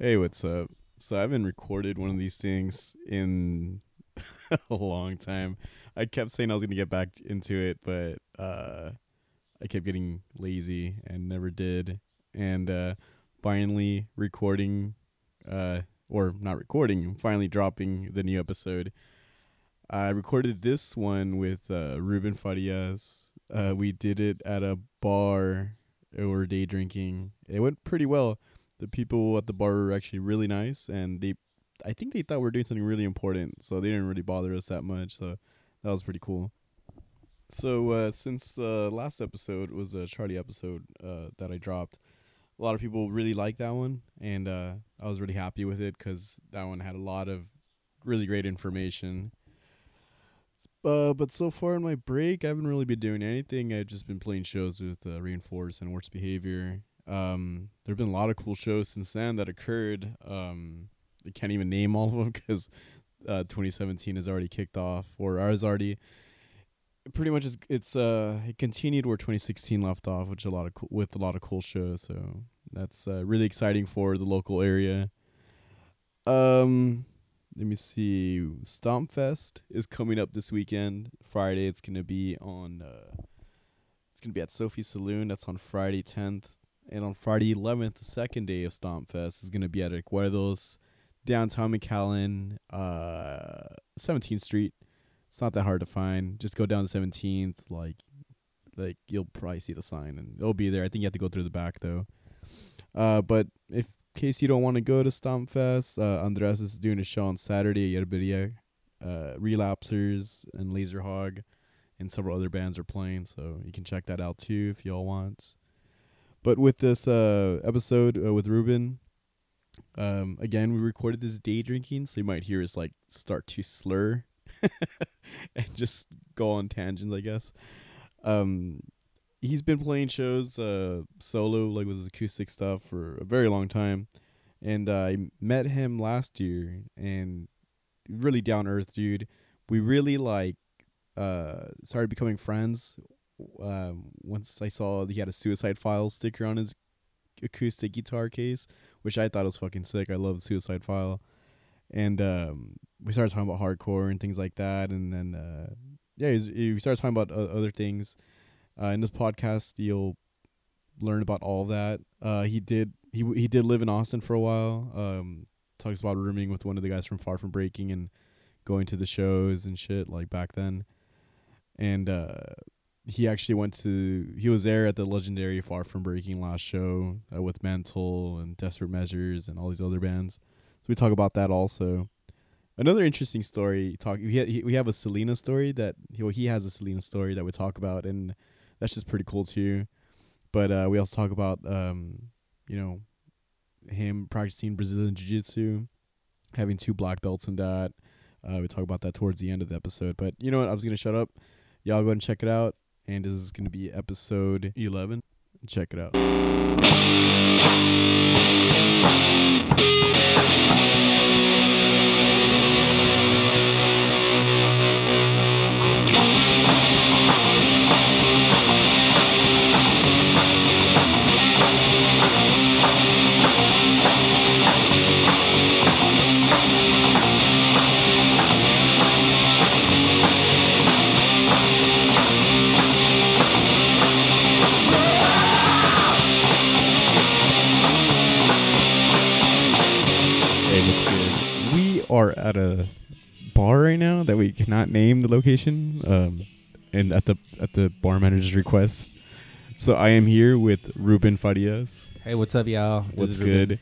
Hey, what's up? So I haven't recorded one of these things in a long time. I kept saying I was gonna get back into it, but uh, I kept getting lazy and never did. And uh, finally recording, uh, or not recording, finally dropping the new episode. I recorded this one with uh, Ruben Farias. Uh, we did it at a bar. We were day drinking. It went pretty well the people at the bar were actually really nice and they I think they thought we were doing something really important, so they didn't really bother us that much. So that was pretty cool. So uh, since the last episode was a Charlie episode uh, that I dropped, a lot of people really liked that one, and uh, I was really happy with it because that one had a lot of really great information. Uh, but so far in my break, I haven't really been doing anything. I've just been playing shows with uh, Reinforce and Worst Behavior, um, there have been a lot of cool shows since then that occurred. Um, I can't even name all of them because uh, 2017 has already kicked off, or ours already. Pretty much, it's, it's uh it continued where 2016 left off, which a lot of co- with a lot of cool shows. So that's uh, really exciting for the local area. Um, let me see. Stompfest is coming up this weekend. Friday, it's gonna be on. Uh, it's gonna be at Sophie Saloon. That's on Friday 10th. And on Friday 11th, the second day of Stomp Fest is going to be at Recuerdos, downtown McAllen, uh, 17th Street. It's not that hard to find. Just go down to 17th. Like, like you'll probably see the sign, and it'll be there. I think you have to go through the back though. Uh, but if in case you don't want to go to Stomp Fest, uh, Andres is doing a show on Saturday at Yerberia. Uh, Relapsers and Laserhog and several other bands are playing, so you can check that out too if y'all want. But with this uh, episode uh, with Ruben, um, again we recorded this day drinking, so you might hear us like start to slur and just go on tangents, I guess. Um, he's been playing shows uh, solo, like with his acoustic stuff, for a very long time, and uh, I met him last year, and really down earth dude. We really like uh started becoming friends um, once I saw he had a Suicide File sticker on his acoustic guitar case, which I thought was fucking sick. I love Suicide File, and um, we started talking about hardcore and things like that, and then uh, yeah, we started talking about uh, other things. Uh, in this podcast, you'll learn about all that. Uh, he did he he did live in Austin for a while. Um, talks about rooming with one of the guys from Far From Breaking and going to the shows and shit like back then, and uh he actually went to he was there at the legendary Far From Breaking last show uh, with Mental and Desperate Measures and all these other bands. So we talk about that also. Another interesting story. Talk we we have a Selena story that he well, he has a Selena story that we talk about and that's just pretty cool too. But uh, we also talk about um, you know him practicing Brazilian Jiu Jitsu, having two black belts in that. Uh, we talk about that towards the end of the episode. But you know what? I was gonna shut up. Y'all go and check it out and this is going to be episode 11. Check it out. Are at a bar right now that we cannot name the location, um, and at the at the bar manager's request. So I am here with Ruben Farias. Hey, what's up, y'all? What's good?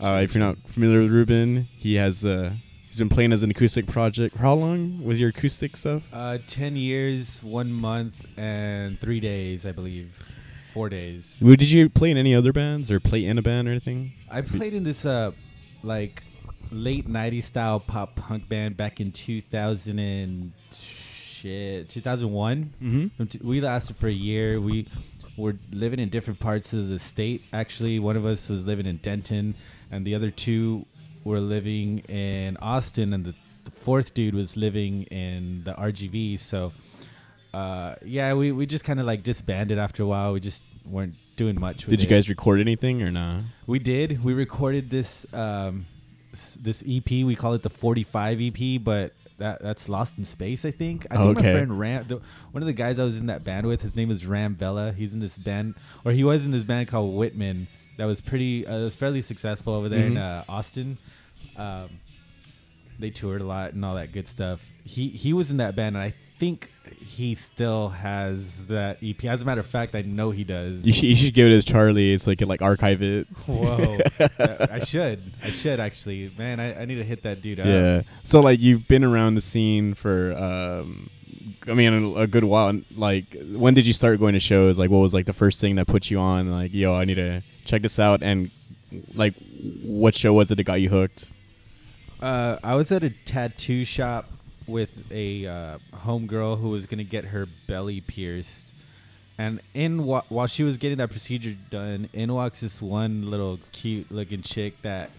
Uh, if you're not familiar with Ruben, he has uh, he's been playing as an acoustic project. How long with your acoustic stuff? Uh, ten years, one month, and three days, I believe. Four days. Well, did you play in any other bands or play in a band or anything? I played in this uh, like late 90s style pop punk band back in 2000 and shit 2001 mm-hmm. we lasted for a year we were living in different parts of the state actually one of us was living in denton and the other two were living in austin and the, the fourth dude was living in the rgv so uh, yeah we, we just kind of like disbanded after a while we just weren't doing much. With Did you guys record anything or not? We did. We recorded this um, this EP. We call it the 45 EP, but that that's Lost in Space. I think. I think Okay. my friend Ram, the, one of the guys I was in that band with, his name is Ram Vela. He's in this band, or he was in this band called Whitman. That was pretty. Uh, it was fairly successful over there in Mhm. uh, Austin. Um, they toured a lot and all that good stuff. He he was in that band, and I think he still has that EP. As a matter of fact, I know he does. You should, you should give it to Charlie so he can like archive it. Whoa. I should. I should actually. Man, I, I need to hit that dude up. Yeah. So like you've been around the scene for um I mean a, a good while. And, Like when did you start going to shows? Like what was like the first thing that put you on like yo, I need to check this out and like what show was it that got you hooked? Uh, I was at a tattoo shop with a uh, homegirl who was going to get her belly pierced. And in wa- while she was getting that procedure done, in walks this one little cute looking chick that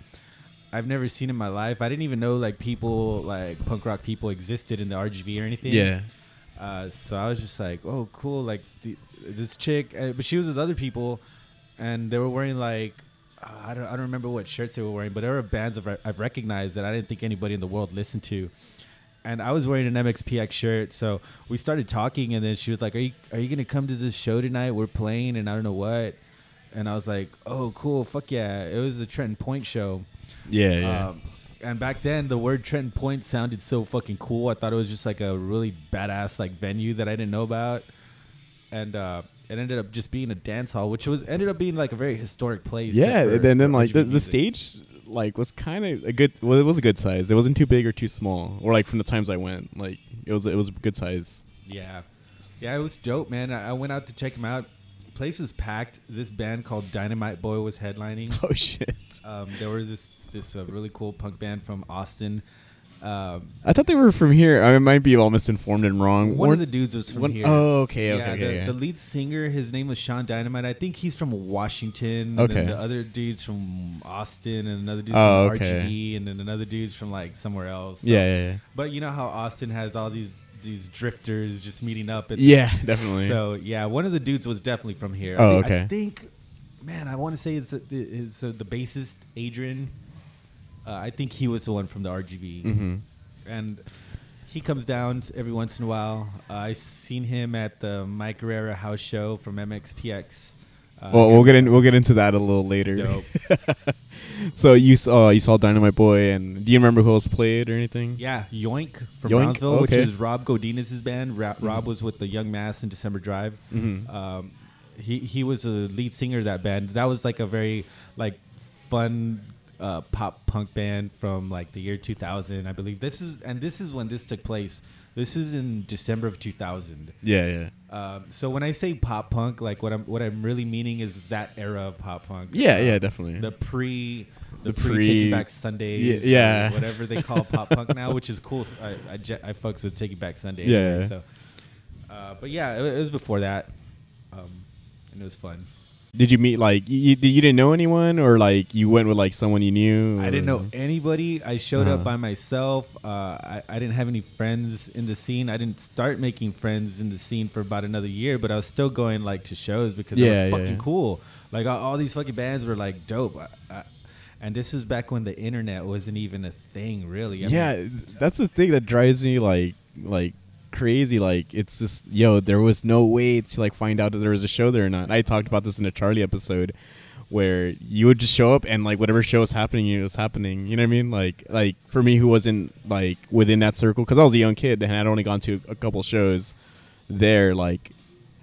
I've never seen in my life. I didn't even know like people like punk rock people existed in the RGV or anything. Yeah. Uh, so I was just like, oh, cool. Like th- this chick, uh, but she was with other people, and they were wearing like, uh, I don't, I don't remember what shirts they were wearing, but there were bands I've, re- I've recognized that I didn't think anybody in the world listened to. And I was wearing an MXPX shirt, so we started talking, and then she was like, "Are you are you gonna come to this show tonight? We're playing, and I don't know what." And I was like, "Oh, cool, fuck yeah!" It was a Trenton Point show. Yeah, yeah. Um, and back then, the word Trenton Point sounded so fucking cool. I thought it was just like a really badass like venue that I didn't know about, and uh, it ended up just being a dance hall, which was ended up being like a very historic place. yeah, for- and then, then like the, the stage like was kind of a good well it was a good size. It wasn't too big or too small. Or like from the times I went, like it was it was a good size. Yeah, yeah, it was dope, man. I, I went out to check them out. Place was packed. This band called Dynamite Boy was headlining. Oh shit. Um, there was this this uh, really cool punk band from Austin. Um, I thought they were from here. I might be all misinformed and wrong. one of the dudes was from one- here. Oh, okay, okay, yeah, okay. the, yeah. the lead singer, his name was Sean Dynamite. I think he's from Washington. Okay. the other dude's from Austin, and another dude's Oh, from okay. RGV, and then another dude's from like somewhere else. So- yeah, yeah, yeah. But you know how Austin has all these these drifters just meeting up. Yeah, definitely. So yeah, one of the dudes was definitely from here. Oh, I think, okay. I think, man, I want to say it's, it's uh, the bassist Adrian. Uh, I think he was the one from the RGV hmm and he comes down every once in a while. Uh, I seen him at the Mike Herrera house show from MXPX. Uh, Well, we'll get in- in. We'll get into that a little later. So you saw you saw Dynamite Boy, and do you remember who else played or anything? Yeah, Yoink from Yoink? Brownsville, which is Rob Godinez's band. Ra- Rob was with the Young Mass and December Drive. Mhm. Um, he he was the lead singer of that band. That was like a very like fun uh, pop punk band from like the year 2000, I believe. This is and this is when this took place. This is in December of 2000. Yeah, yeah, Um, so when I say pop punk, like what I'm what I'm really meaning is that era of pop punk. yeah, Uh, yeah, definitely. The pre, the, The pre, pre- Taking Back Sunday, Ye- or yeah. whatever they call pop punk now, which is cool. I I, je- I fucks with Taking Back Sunday. Yeah. anyway, so, uh, but yeah, it, it was before that, um, and it was fun. Did you meet like you, you didn't know anyone, or like you went with like someone you knew? I didn't know anybody. I showed up Uh-huh. by myself. Uh, I, I didn't have any friends in the scene. I didn't start making friends in the scene for about another year, but I was still going like to shows because they Yeah, were yeah, fucking yeah. cool. Like all, all these fucking bands were like dope. I, I, and this was back when the internet wasn't even a thing, really. I mean, yeah, that's the thing that drives me like like crazy. Like it's just yo, there was no way to like find out if there was a show there or not. I talked about this in a Charlie episode where you would just show up and like whatever show was happening, it was happening. You know what I mean? Like like for me who wasn't like within that circle because I was a young kid and I'd only gone to a couple shows there. Like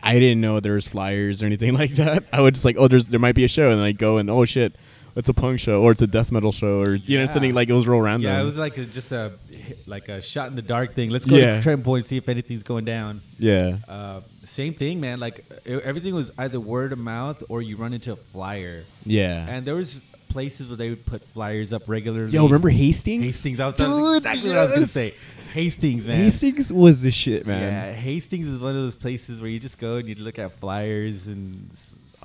I didn't know there was flyers or anything like that. I would just like oh, there's there might be a show and I go and oh shit. It's a punk show, or it's a death metal show, or you know Yeah. something like it was real random. yeah, it was like a, just a like a shot in the dark thing. Let's go Yeah. to Trenton Point see if anything's going down. yeah. Uh, same thing, man. Like e- everything was either word of mouth or you run into a flyer. Yeah. And there was places where they would put flyers up regularly. Yo, remember Hastings? Hastings? I was Dude, exactly what I was gonna say. Hastings, man. Hastings was the shit, man. Yeah, Hastings is one of those places where you just go and you look at flyers and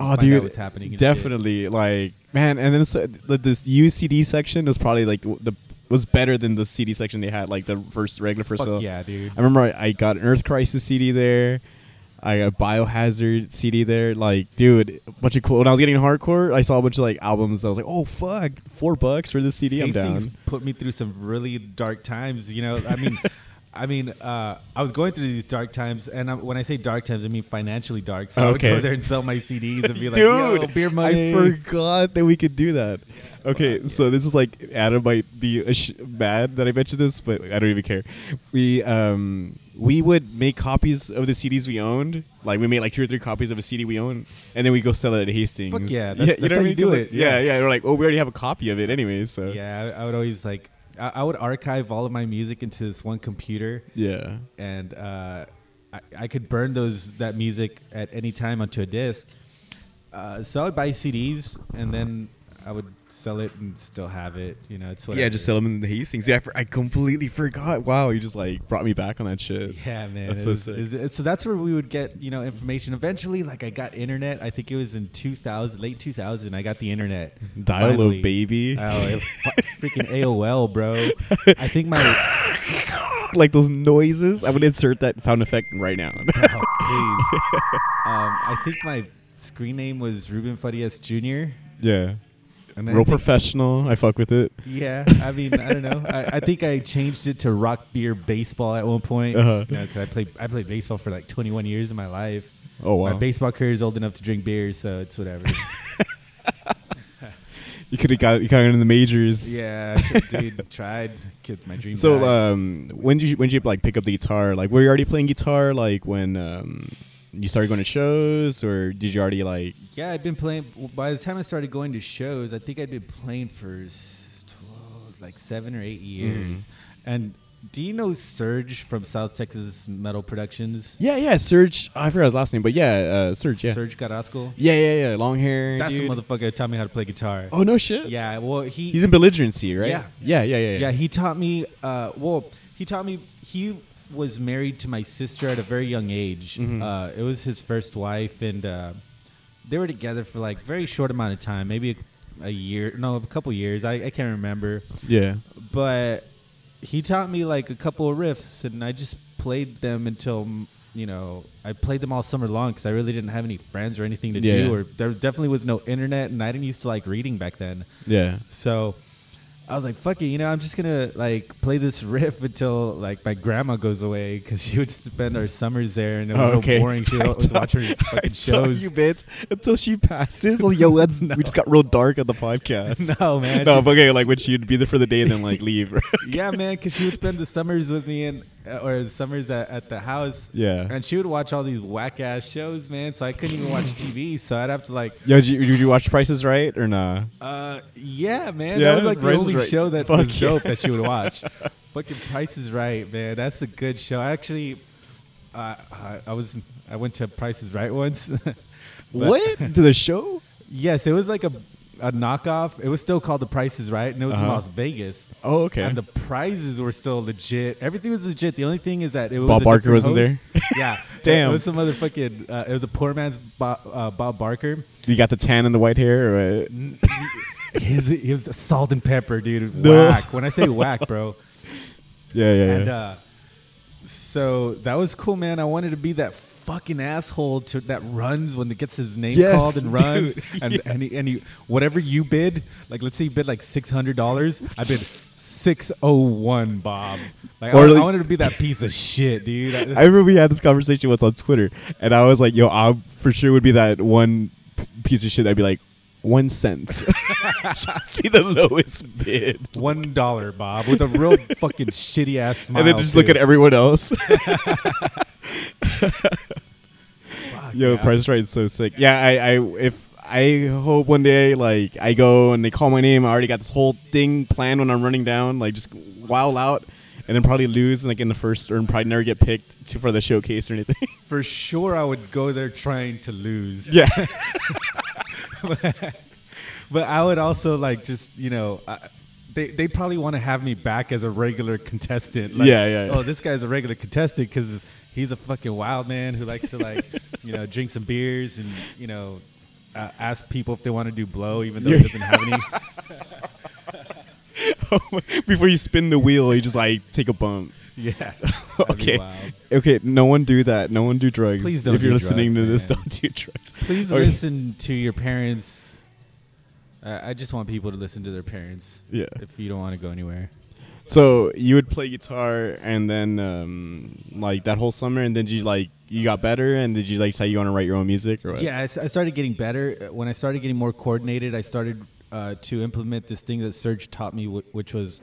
Oh, dude, what's happening. And shit. definitely. Like, man, and then so, uh, the, this UCD section was probably like the, the was better than the CD section they had, like the first regular first. Fuck yeah, dude. I remember I, I got an Earth Crisis CD there. I got Biohazard CD there. Like, dude, a bunch of cool. When I was getting hardcore, I saw a bunch of like albums. I was like, oh fuck, four bucks for this CD. I'm Hastings down. put me through some really dark times. You know, I mean, I mean, uh, I was going through these dark times, and I, when I say dark times, I mean financially dark. So I would go there and sell my CDs and be like, "Yo, beer money." I forgot that we could do that. Okay, so this is like Adam might be mad that I mentioned this, but I don't even care. We um we would make copies of the CDs we owned. Like we made like two or three copies of a CD we own, and then we go sell it at Hastings. Fuck yeah, that's- that's what how I you do it, like, yeah, yeah. yeah. We're like, oh, we already have a copy of it anyway. So Yeah, I, I would always like, I, I would archive all of my music into this one computer, yeah. and uh, I, I could burn those that music at any time onto a disc. Uh, so I would buy CDs, and then I would sell it and still have it. You know, it's whatever. Yeah, just sell them in the Hastings. Yeah, I, for, I completely forgot. Wow, you just like brought me back on that shit. Yeah, man. That's so was- sick. it so that's where we would get, you know, information. Eventually, like I got internet. I think it was in 2000, late 2000. I got the internet. Dial up, baby. Oh, it, freaking AOL, bro. I think my like those noises. I'm gonna insert that sound effect right now. oh, please. Um, I think my screen name was Ruben Farias Jr. yeah, And real professional. I fuck with it. Yeah, I mean, I don't know. I, I think I changed it to Rock Beer Baseball at one point. Uh-huh. You know, 'cause I played I played baseball for like 21 years of my life. Oh wow, My baseball career is old enough to drink beer, so it's whatever. you could have got you got in the majors. yeah, dude, tried my dream. So um, when did you when did you like pick up the guitar? Like, were you already playing guitar? Like when um, you started going to shows, or did you already like? yeah, I'd been playing. By the time I started going to shows, I think I'd been playing for 12, like seven or eight years. And do you know Serge from South Texas Metal Productions? Yeah, yeah, Serge. I forgot his last name, but yeah, uh, Serge. Yeah, Serge Carrasco. yeah, yeah, yeah. Long hair. That's dude. the motherfucker that taught me how to play guitar. Oh no shit. Yeah, well, he He's in belligerency, right? Yeah. yeah, yeah, yeah. Yeah, he taught me. Uh, well, he taught me. He was married to my sister at a very young age. Mhm. Uh, it was his first wife, and uh, they were together for like very short amount of time, maybe a, a year, no, a couple years. I, I can't remember, yeah. but he taught me like a couple of riffs, and I just played them until. You know, I played them all summer long because I really didn't have any friends or anything to Yeah. do, or there definitely was no internet, and I didn't used to like reading back then. Yeah. So I was like, fuck it, you know, I'm just gonna like play this riff until like my grandma goes away because she would spend our summers there and it was Oh, so okay. boring. She would I always watch her fucking shows. You bit until she passes. Like, yo, that's we just got real dark on the podcast. no, man. no, she- okay, like when she'd be there for the day and then like leave. right? yeah, man, because she would spend the summers with me and or the summers at, at the house. yeah. And she would watch all these whack ass shows, man. So I couldn't even watch TV. So I'd have to like, Yo, did you, did you watch Prices Right or nah? uh, yeah, man. Yeah, that was like the Price is only Right. show that Fuck was yeah. dope that she would watch. Fucking Prices Right, man. That's a good show. I actually, uh, I, I was, I went to Prices Right once. What to the show? Yes, it was like a, a knockoff. It was still called The Price is Right, and it was in Uh-huh. Las Vegas. Oh, okay. And the prizes were still legit. Everything was legit. The only thing is that it was Bob a Barker wasn't host. Yeah, Damn. It was some other fucking. Uh, it was a poor man's Bob, uh, Bob Barker. you got the tan and the white hair. Or His, he was a salt and pepper, dude. No. Whack. When I say whack, bro. Yeah, yeah, And yeah. uh, so that was cool, man. I wanted to be that fucking asshole to, that runs when it gets his name Yes, called and runs. dude. And Yeah. and, he, and he, whatever you bid, like let's say you bid like six hundred dollars, I bid six oh one, Bob. Like Or I, I wanted to be that piece of shit, dude. I- I remember we had this conversation once on Twitter, and I was like, "Yo, I for sure would be that one p- piece of shit." I'd be like, one cent, just be the lowest bid, one dollar, Bob, with a real fucking shitty ass smile. and then just look at everyone else. Fuck, Yo, yeah. Price is Right is so sick. Yeah, I, I if I hope one day like I go and they call my name, I already got this whole thing planned when I'm running down, like just wild out, and then probably lose like in the first or probably never get picked to, for the showcase or anything. For sure, I would go there trying to lose. yeah, But I would also like just you know. I, they, they probably want to have me back as a regular contestant. Like, Yeah, yeah, yeah. Oh, this guy's a regular contestant because he's a fucking wild man who likes to like, you know, drink some beers and you know, uh, ask people if they want to do blow, even though he doesn't have any. before you spin the wheel, you just like take a bump. Yeah. Okay. okay, no one do that. No one do drugs. Please don't If you're do listening drugs, to this, don't do drugs. Please Okay. listen to your parents. I just want people to listen to their parents. Yeah. If you don't want to go anywhere. So you would play guitar, and then um, like that whole summer, and then you like you got better, and did you like say you want to write your own music or what? Yeah, I, s- I started getting better. When I started getting more coordinated, I started uh, to implement this thing that Serge taught me, wh- which was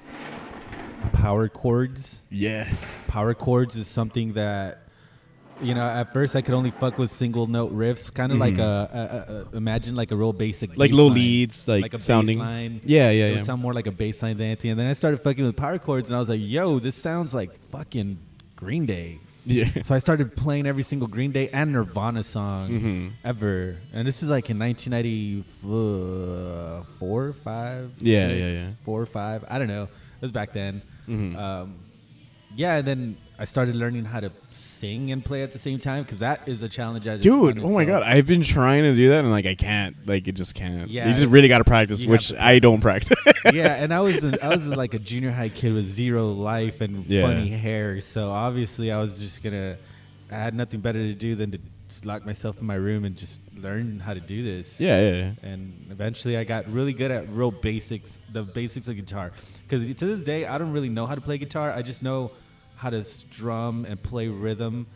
power chords. Yes. Power chords is something that, you know, at first I could only fuck with single note riffs, kind of like Mhm. a, a, a, imagine like a real basic, Like low line, leads, like, like a sounding. bass line. Yeah, yeah, It yeah. sound more like a bass line than anything. And then I started fucking with power chords, and I was like, yo, this sounds like fucking Green Day. yeah. So I started playing every single Green Day and Nirvana song Mhm. ever, and this is like in 1994, five, Yeah, six, yeah, yeah. four, five. I don't know. It was back then. Mhm. Um, yeah, and then I started learning how to sing and play at the same time because that is a challenge. I just Dude, oh my god, I've been trying to do that and like I can't. Like it just can't. Yeah, you just really got to practice, which to I don't practice. yeah, and I was a, I was like a junior high kid with zero life and Yeah. funny hair, so obviously I was just gonna. I had nothing better to do than to just lock myself in my room and just learn how to do this. yeah, yeah, yeah. and eventually I got really good at real basics, the basics of guitar. Because to this day, I don't really know how to play guitar. I just know how to strum and play rhythm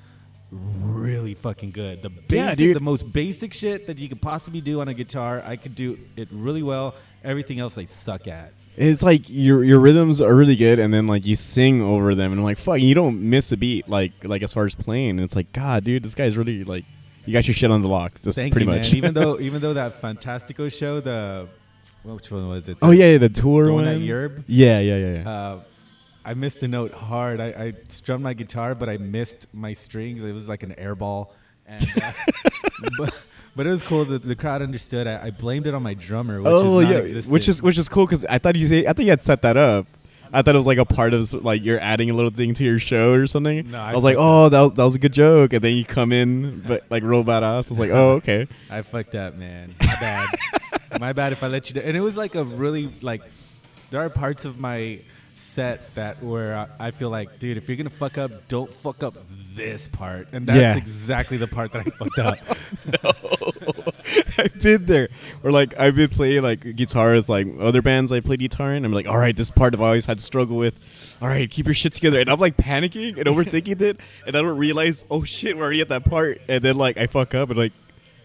really fucking good. The basic, Yeah, the most basic shit that you could possibly do on a guitar, I could do it really well. Everything else I suck at. It's like your your rhythms are really good, and then like you sing over them, and I'm like, fuck, you don't miss a beat, like like as far as playing. And it's like, God, dude, this guy's really like, you got your shit on the lock. Just Thank pretty you, much. even though even though that Fantastico show, the which one was it? oh yeah, yeah, the tour the one. one at Yerb. Yeah, yeah, yeah, yeah. Uh, I missed a note hard. I, I strummed my guitar, but I missed my strings. It was like an air ball. And, uh, but, but it was cool. The, the crowd understood. I, I blamed it on my drummer, which oh is yeah, which is which is cool because I thought you say I thought you had set that up. I thought it was like a part of like you're adding a little thing to your show or something. No, I, I was like, oh, that was, that was a good joke, and then you come in, but like real badass. I was like, oh, okay. I fucked up, man. My bad. my bad if I let you. Do- and it was like a really like. There are parts of my set that where I, I feel like, dude, if you're gonna fuck up, don't fuck up this part. And that's Yeah. exactly the part that I fucked up. I've been there. Or like I've been playing like guitar with like other bands I played guitar in. I'm like, all right, this part I've always had to struggle with. All right, keep your shit together. And I'm like panicking and overthinking it, and I don't realize, oh shit, we're already at that part. And then like I fuck up and like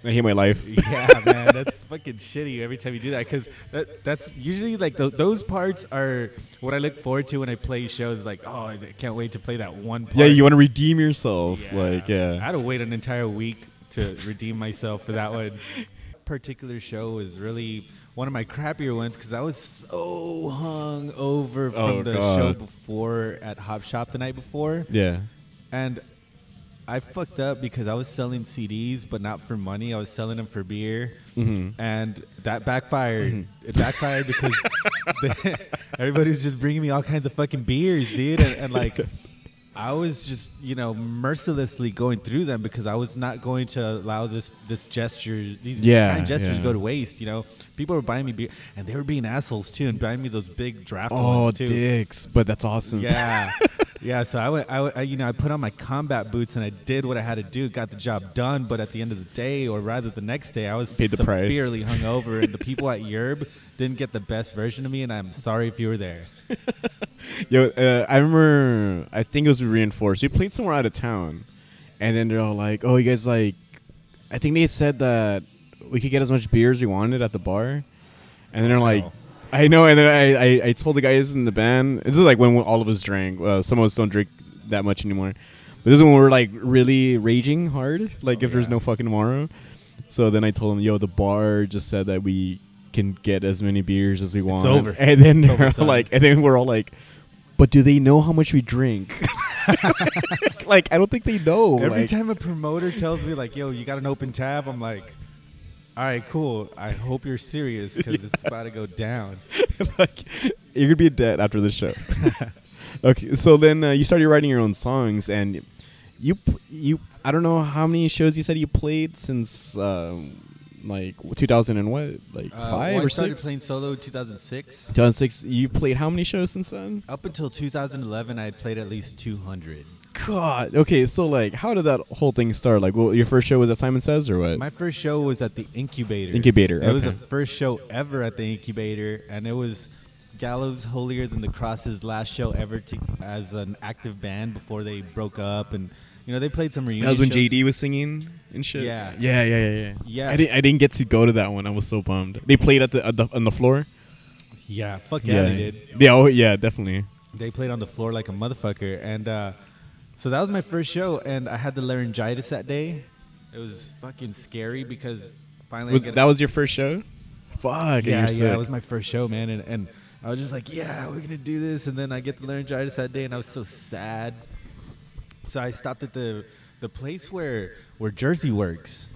I hate my life. yeah, man, that's fucking shitty every time you do that because that, that's usually like th- those parts are what I look forward to when I play shows. Like, oh, I can't wait to play that one part. Yeah, you want to redeem yourself. Yeah. Like, yeah, I had to wait an entire week to redeem myself for that one. Particular show was really one of my crappier ones because I was so hung over from Oh, the God. show before at Hop Shop the night before, Yeah. and I fucked up because I was selling CDs, but not for money. I was selling them for beer, Mm-hmm. and that backfired. It backfired because everybody was just bringing me all kinds of fucking beers, dude, and, and like. I was just, you know, mercilessly going through them because I was not going to allow this this gesture, these Yeah, kind gestures yeah. go to waste. You know, people were buying me beer, and they were being assholes too, and buying me those big draft Oh, ones too. dicks. But that's awesome. Yeah, yeah. So I went, I, I, you know, I put on my combat boots and I did what I had to do, got the job done. But at the end of the day, or rather the next day, I was Paid the severely hungover, and the people at Yerb didn't get the best version of me. And I'm sorry if you were there. Yo, uh, I remember. I think it was reinforced. We played somewhere out of town, and then they're all like, "Oh, you guys like." I think they said that we could get as much beer as we wanted at the bar, and then they're like, Wow. "I know." And then I, I, I told the guys in the band. This is like when all of us drank. Uh, some of us don't drink that much anymore, but this is when we're like really raging hard. Like Oh, if there's no fucking tomorrow. So then I told them, "Yo, the bar just said that we can get as many beers as we want." It's over. And then they're like, and then we're all like, "But do they know how much we drink?" like, I don't think they know. Every like- time a promoter tells me like, "Yo, you got an open tab," I'm like. All right, cool. I hope you're serious because it's about to go down. like, you're gonna be in debt after this show. okay, so then uh, you started writing your own songs, and you you I don't know how many shows you said you played since um, like 2000 and what like Uh, five when or I started six. playing solo 2006. 2006. You played how many shows since then? Up until 2011, I had played at least 200. God. Okay, so like, how did that whole thing start? Like, well, your first show was at Simon Says or what? My first show was at the Incubator. Incubator, It was the first show ever at the Incubator, and it was Gallows Holier Than the Cross's last show ever to, as an active band before they broke up, and you know they played some reunion. that was when shows. JD was singing and shit. Yeah. yeah, yeah, yeah, yeah. Yeah. I didn't. I didn't get to go to that one. I was so bummed. They played at the, at the on the floor. Yeah, fuck yeah, they did. Yeah, oh, yeah, definitely. They played on the floor like a motherfucker, and uh, so that was my first show, and I had the laryngitis that day. It was fucking scary because finally Was get- that was your first show? Fuck. yeah, you're yeah, sick. it was my first show, man, and, and I was just like, yeah, we're gonna do this, and then I get the laryngitis that day, and I was so sad. So I stopped at the the place where where Jersey works.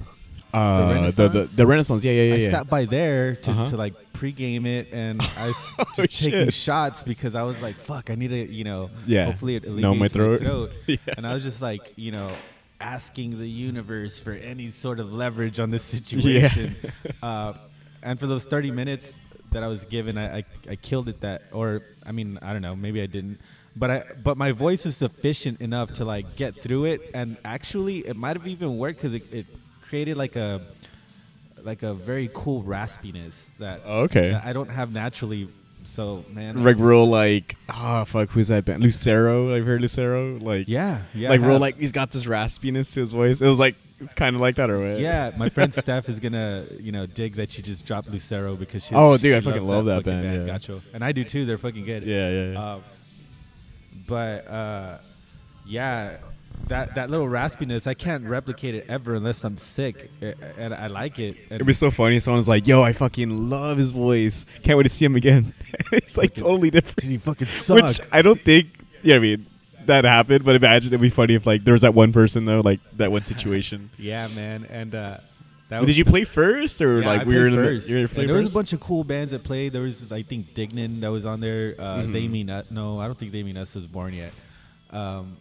uh, the, the Renaissance? the Renaissance. Yeah, yeah, yeah. I yeah. stopped by there to, Uh-huh. to like pregame it, and I was Oh, taking shit. shots because I was like, "Fuck, I need to, you know, Yeah. hopefully it alleviates my my throat. throat." Yeah. And I was just like, you know, asking the universe for any sort of leverage on this situation. uh, and for those 30 minutes that I was given, I, I I killed it. That, or I mean, I don't know, maybe I didn't. But I, but my voice was sufficient enough to like get through it, and actually, it might have even worked because it, it created like a like a very cool raspiness that, Oh, okay. that I don't have naturally. So man, like real like ah fuck who's that band Lucero I've heard Lucero like yeah, yeah, like real like he's got this raspiness to his voice it was like it's kind of like that or what Yeah, my friend Steph is gonna, you know, dig that you just dropped Lucero because she. Oh, she dude, I fucking love that fucking band, yeah. Gacho, and I do too. They're fucking good. yeah yeah, yeah. Um, but uh, yeah, that that little raspiness, I can't replicate it ever unless I'm sick, and I like it. And It'd be so funny. if Someone's like, "Yo, I fucking love his voice. Can't wait to see him again." it's like totally different. Did he fucking suck? Which I don't think. Yeah, I mean that happened, but imagine it'd be funny if like there was that one person though, like that one situation. yeah, man, and uh, that Did you play first or Yeah, like I we were in played the first. you're in And there was first? a bunch of cool bands that played. There was, I think, Dignan that was on there. Uh. They mean us. No, I don't think They mean us was born yet. Um,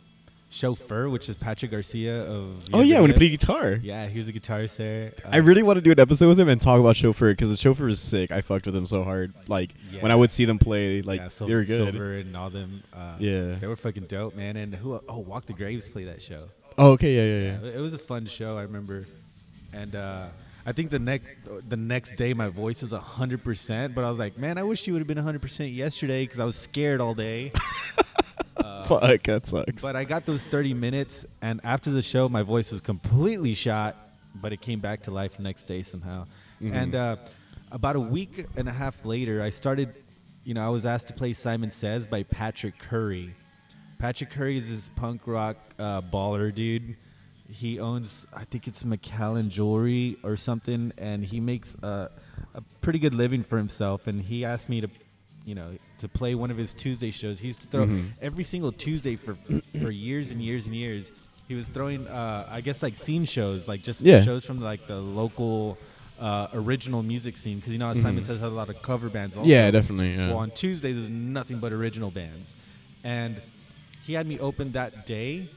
Chauffeur, which is Patrick Garcia of. oh yeah, when he Universe. played guitar. Yeah, he was a guitarist there. Uh, I really want to do an episode with him and talk about Chauffeur because the Chauffeur is sick. I fucked with him so hard. Like when I would see them play, like yeah, they Silver, were good. Silver and all them. Uh, Yeah. they were fucking dope, man. And who? Oh, Walk the Graves played that show. Oh okay, yeah, yeah, yeah. Yeah, it was a fun show. I remember, and uh, I think the next the next day my voice was hundred percent. But I was like, man, I wish you would have been hundred percent yesterday because I was scared all day. Fuck, that sucks. But I got those thirty minutes, and after the show, my voice was completely shot, but it came back to life the next day somehow. Mhm. And uh, about a week and a half later, I started. You know, I was asked to play Simon Says by Patrick Curry. Patrick Curry is this punk rock uh, baller dude. He owns, I think it's McAllen Jewelry or something, and he makes a, a pretty good living for himself. And he asked me to, you know, to play one of his Tuesday shows. He used to throw Mhm. every single Tuesday for for years and years and years. He was throwing, uh, I guess, like scene shows, like just Yeah. shows from like the local uh, original music scene. Because you know, how Simon Mhm. says has a lot of cover bands. Also. yeah, definitely. Yeah. Well, on Tuesday there's nothing but original bands, and he had me open that day,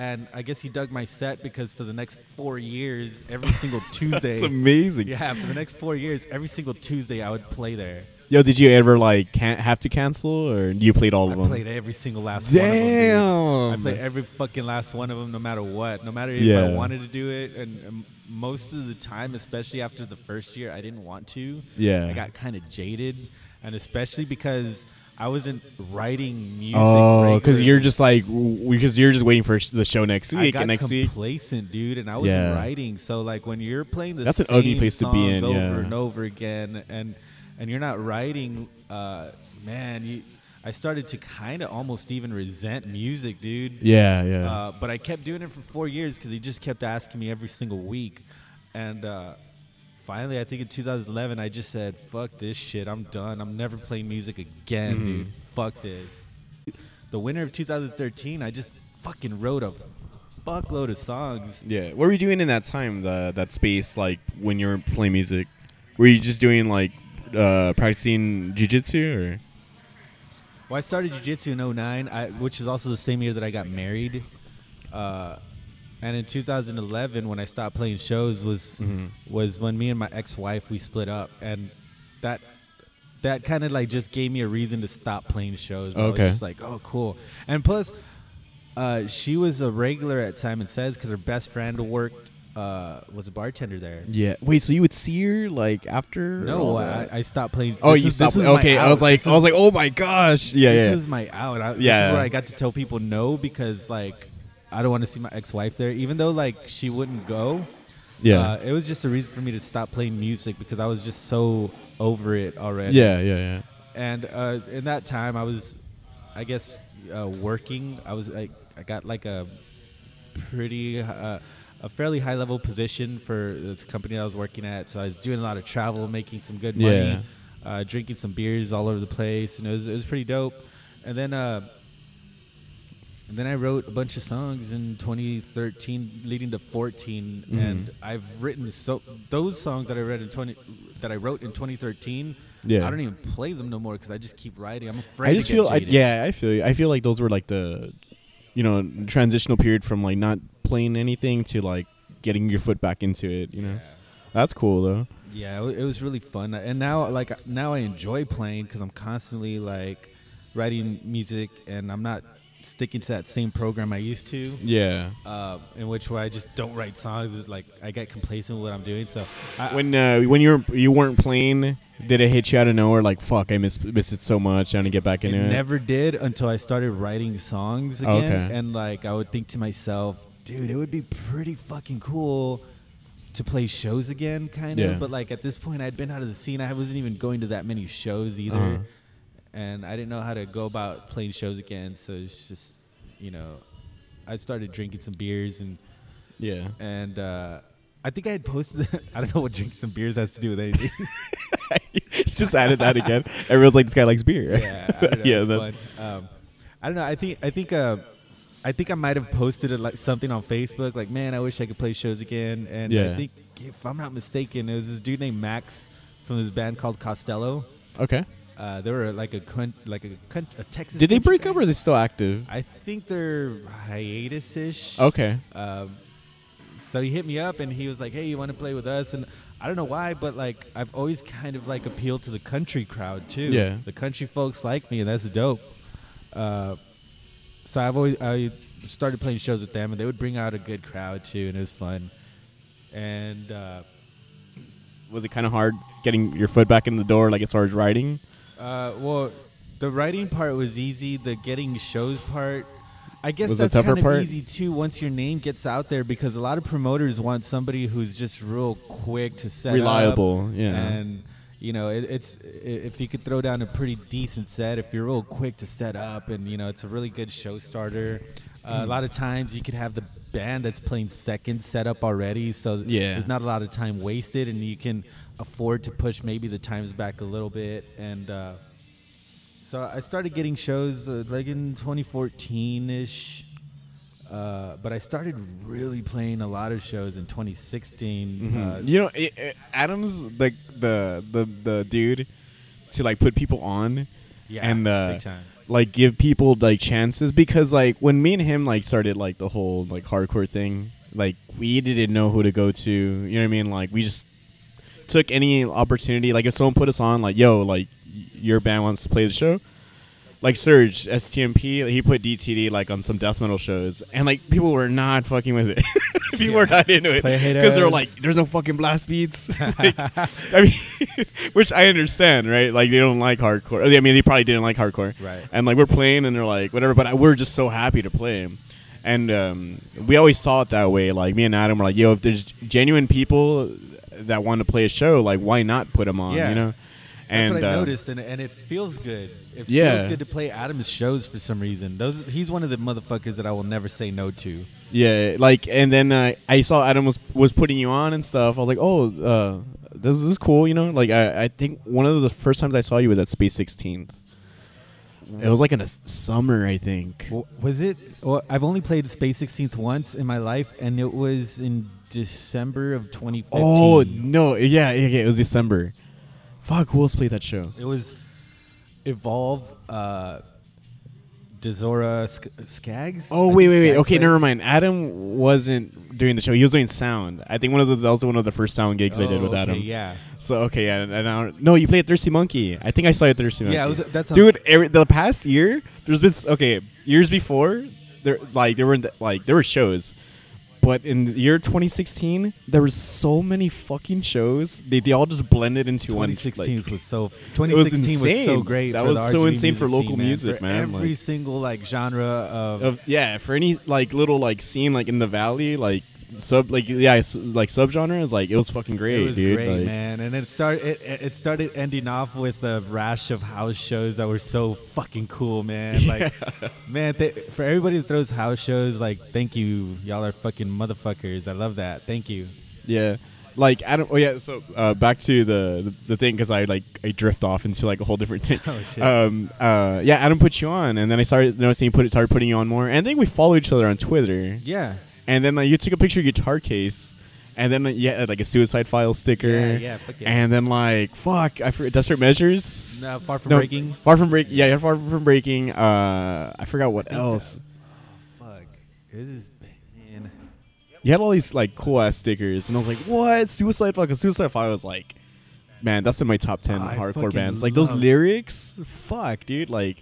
and I guess he dug my set because for the next four years, every single Tuesday, That's amazing. yeah, for the next four years, every single Tuesday I would play there. Yo, did you ever like can't have to cancel or you played all I of them? I played every single last one of them. Damn. I played every fucking last one of them, no matter what, no matter if Yeah. I wanted to do it, and um, most of the time, especially after the first year, I didn't want to. Yeah. I got kind of jaded, and especially because I wasn't writing music. Oh, because you're just like because you're just waiting for the show next I week got and next week. complacent, dude, and I wasn't Yeah. writing. So like when you're playing the That's an ugly place to be in, over yeah. and over again, and and you're not writing, uh, man, you. I started to kind of almost even resent music, dude. Yeah, yeah. Uh, but I kept doing it for four years because he just kept asking me every single week, and uh, finally, I think in 2011, I just said, "Fuck this shit. I'm done. I'm never playing music again, Mhm. dude. Fuck this." The winter of 2013, I just fucking wrote a fuckload of songs. yeah. What were you doing in that time, the that space, like when you were playing music? Were you just doing like uh practicing jujitsu or? Well, I started jiu-jitsu in 09, I, which is also the same year that I got married. Uh, and in 2011, when I stopped playing shows, was Mhm. was when me and my ex-wife we split up, and that that kind of like just gave me a reason to stop playing shows. I was Okay. just like, oh, cool. And plus, Uh, she was a regular at Simon Says because her best friend worked uh, was a bartender there. Yeah. Wait, so you would see her like after? No, I. I stopped playing. oh, this you was- this stopped. Okay, I was like, This I was like, oh my gosh. Yeah, this yeah. was my out. I, This Yeah. is where I got to tell people no because like I don't want to see my ex-wife there, even though like she wouldn't go. yeah. Uh, it was just a reason for me to stop playing music because I was just so over it already. yeah, yeah, yeah. And uh, in that time, I was, I guess, uh, working. I was like, I got like a pretty, uh, a fairly high level position for this company I was working at. So I was doing a lot of travel, making some good money, Yeah. uh, drinking some beers all over the place, and it was it was pretty dope. And then. And then I wrote a bunch of songs in 2013, leading to 14, Mhm. and I've written so those songs that I read in 20 that I wrote in 2013. Yeah. I don't even play them no more because I just keep writing. I'm afraid. I just to get feel, I, yeah, I feel, you. I feel like those were like the, you know, transitional period from like not playing anything to like getting your foot back into it. You know, that's cool though. Yeah, it was really fun, and now like now I enjoy playing because I'm constantly like writing music, and I'm not sticking to that same program I used to. Yeah. Uh, in which way I just don't write songs. Is like I get complacent with what I'm doing. So I, When uh, when you were you weren't playing, did it hit you out of nowhere? Like fuck, I miss miss it so much. I want to get back it into it. never did until I started writing songs again. Okay. And like I would think to myself, dude, it would be pretty fucking cool to play shows again, kind Yeah. of. But like at this point, I'd been out of the scene. I wasn't even going to that many shows either, Uh-huh. And I didn't know how to go about playing shows again. So it's just, you know, I started drinking some beers and yeah. and. uh I think I had posted. I don't know what drinking some beers has to do with anything. you just added that again. Everyone's like, this guy likes beer. yeah, I don't know, yeah. that-. Um, I don't know. I think I think uh, I think I might have posted a, like something on Facebook, like, "Man, I wish I could play shows again." And Yeah. I think, if I'm not mistaken, it was this dude named Max from this band called Costello. Okay. Uh, they were like a cunt, like a, cunt, a Texas. Did they break band. up or are they still active? I think they're hiatus-ish. Okay. Um, so he hit me up and he was like, "Hey, you want to play with us?" And I don't know why, but like I've always kind of like appealed to the country crowd too. Yeah. the country folks like me, and that's dope. Uh, so I've always I started playing shows with them, and they would bring out a good crowd too, and it was fun. And uh, Was it kind of hard getting your foot back in the door, like as far as writing? Uh, well, the writing part was easy. The getting shows part. I guess Was the that's tougher kind of part? easy too once your name gets out there because a lot of promoters want somebody who's just real quick to set up. Reliable. Yeah. And you know, it, it's i- if you could throw down a pretty decent set, if you're real quick to set up, and you know, it's a really good show starter. Uh, a lot of times you could have the band that's playing second set up already, so Yeah. there's not a lot of time wasted, and you can afford to push maybe the times back a little bit. And uh, so I started getting shows uh, like in 2014 ish. Uh, but I started really playing a lot of shows in 2016. Mhm. Uh, you know, it, it, Adam's like the the the dude to like put people on yeah, and uh, like give people like chances because like when me and him like started like the whole like hardcore thing, like we didn't know who to go to. You know what I mean? Like we just took any opportunity. Like if someone put us on, like yo, like your band wants to play the show. Like Serge, STMP, he put DTD like on some death metal shows, and like people were not fucking with it. people were not into it because they were like, "There's no fucking blast beats." Like, I mean, which I understand, right? Like they don't like hardcore. I mean, they probably didn't like hardcore, Right. And like we're playing, and they're like, whatever. But I, we're just so happy to play. And um, we always saw it that way. Like me and Adam were like, "Yo, if there's genuine people that want to play a show, like why not put them on?" Yeah. You know. That's And what I uh, noticed, and, and it feels good. It Yeah. feels good to play Adam's shows for some reason. Those he's one of the motherfuckers that I will never say no to. Yeah, like, and then uh, I saw Adam was was putting you on and stuff. I was like, oh, uh, this, this is cool, you know. Like, I, I think one of the first times I saw you was at Space 16th. It was like in a summer, I think. W- Was it? Well, I've only played Space 16th once in my life, and it was in December of 2015. Oh no, yeah, yeah, yeah, it was December. Fuck, who else played that show? It was Evolve, uh, Dezora Sk- Skaggs. Oh wait, wait, wait. Skaggs Okay, played. never mind. Adam wasn't doing the show. He was doing sound. I think one of the that was one of the first sound gigs I did Oh, with okay, Adam. Yeah, So okay, yeah, and, and I don't, no, you played Thirsty Monkey. I think I saw you at Thirsty Monkey. yeah. Was, that's dude every, the past year there's been okay years before there like there were like there were shows, but in the year 2016 there were so many fucking shows. They they all just blended into one. 2016 like- was so. 2016 was, so great. That was so insane for local scene, music, for man, Every like- single like genre of, of yeah for any like little like scene like in the valley like sub like yeah like subgenres like it was fucking great it was dude great, like, man. And it started. It, it started ending off with a rash of house shows that were so fucking cool, man. Like, man, th- for everybody that throws house shows, like, thank you, y'all are fucking motherfuckers. I love that. Thank you. yeah like Adam oh yeah so uh, back to the the, the thing because I like I drift off into like a whole different thing Oh shit. um uh yeah Adam put you on and then I started noticing he put started putting you on more and I think we follow each other on Twitter yeah. And then like you took a picture of your guitar case and then like, had like a suicide file sticker. Yeah, yeah, fuck yeah. and then like fuck I forget desperate measures? No, Far From No, Breaking? far from break yeah, yeah far from breaking. Uh I forgot what else. Oh, Fuck. This is man. you had all these like cool ass stickers and I was like what? Suicide file 'Cause suicide file was like man that's in my top 10 I hardcore bands. Like those lyrics? Fuck dude. Like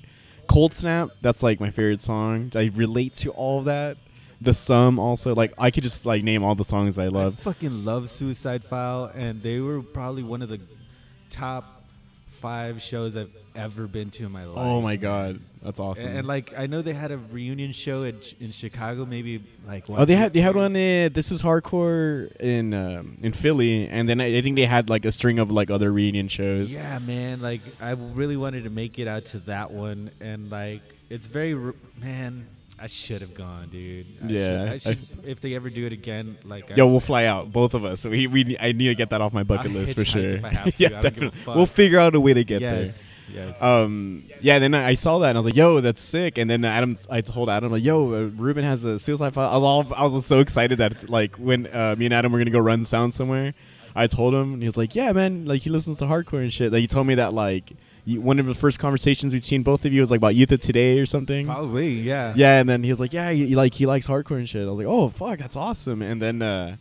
cold snap that's like my favorite song. I relate to all of that the sum also like I could just like name all the songs I I love fucking love Suicide File, and they were probably one of the top five shows I've ever been to in my life. oh my god that's awesome And, and, like I know they had a reunion show at, in Chicago, maybe like Oh, they had they had one. This is hardcore in um, in Philly, and then I, I think they had like a string of like other reunion shows. Yeah, man. Like I really wanted to make it out to that one, and like it's very man. I should have gone, dude. I Yeah, should, I I- if they ever do it again, like I- Yo, we'll fly out, both of us. We, we I need to get that off my bucket I'll list for sure. if I have to. yeah, I don't give a definitely. We'll figure out a way to get yes, yes. there. Um, yeah. Then I I saw that and I was like, "Yo, that's sick." And then Adam, I told Adam like, "Yo, uh, Ruben has a suicide file." I was all, I was so excited that like when uh, me and Adam were gonna go run sound somewhere, I told him and he was like, "Yeah, man, like he listens to hardcore and shit." Like he told me that like you, one of the first conversations we've seen both of you was like about Youth of Today or something. Probably, yeah. Yeah, and then he was like, "Yeah, he, like he likes hardcore and shit." I was like, "Oh, fuck, that's awesome." And then uh,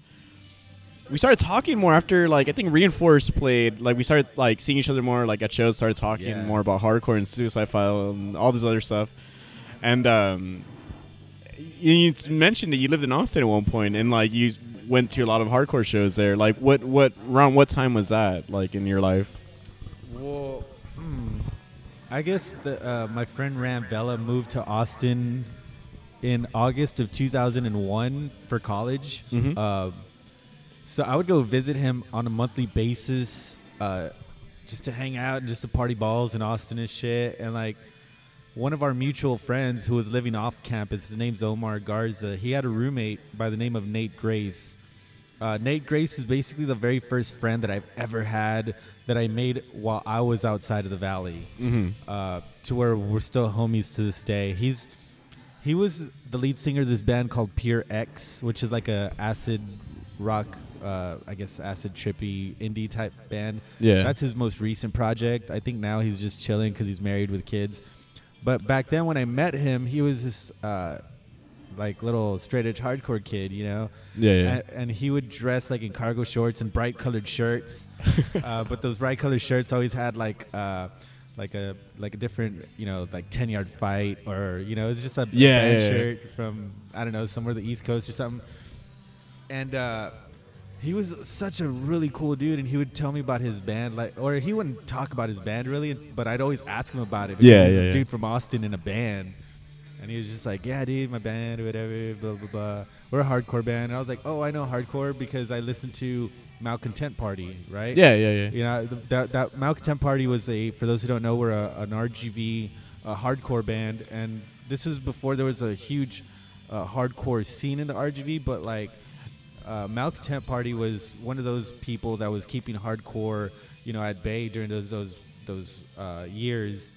we started talking more after like I think Reinforced played. Like we started like seeing each other more like at shows. Started talking Yeah. more about hardcore and Suicide File and all this other stuff. And um, you, mentioned that you lived in Austin at one point, and like you went to a lot of hardcore shows there. Like what what around what time was that like in your life? Well, I guess the, uh, my friend Ram Vela moved to Austin in August of 2001 for college. Mhm. Uh, so I would go visit him on a monthly basis, uh, just to hang out and just to party balls in Austin and shit. And like one of our mutual friends who was living off campus, his name's Omar Garza. He had a roommate by the name of Nate Grace. Uh, Nate Grace was basically the very first friend that I've ever had that I made while I was outside of the valley. Mm-hmm. Uh, to where we're still homies to this day. He's he was the lead singer of this band called Pure X, which is like a acid rock, uh, I guess acid trippy indie type band. Yeah. that's his most recent project. I think now he's just chilling because he's married with kids. But back then when I met him, he was this uh, like little straight edge hardcore kid, you know. Yeah, yeah. And, and he would dress like in cargo shorts and bright colored shirts. uh, but those bright colored shirts always had like uh, like a like a different you know like ten yard fight or you know it was just a Yeah, band yeah, shirt from I don't know somewhere the East Coast or something. And uh, he was such a really cool dude, and he would tell me about his band, like, or he wouldn't talk about his band really, but I'd always ask him about it. because Yeah, he's yeah, a yeah. dude from Austin in a band, and he was just like, "Yeah, dude, my band, whatever, blah blah blah. We're a hardcore band." And I was like, "Oh, I know hardcore because I listened to Malcontent Party, right?" yeah, yeah, yeah. You know, th- that that Malcontent Party was a for those who don't know, we're a, an RGV uh hardcore band, and this was before there was a huge uh, hardcore scene in the RGV, but like uh, Malcontent Party was one of those people that was keeping hardcore, you know, at bay during those those those uh, years.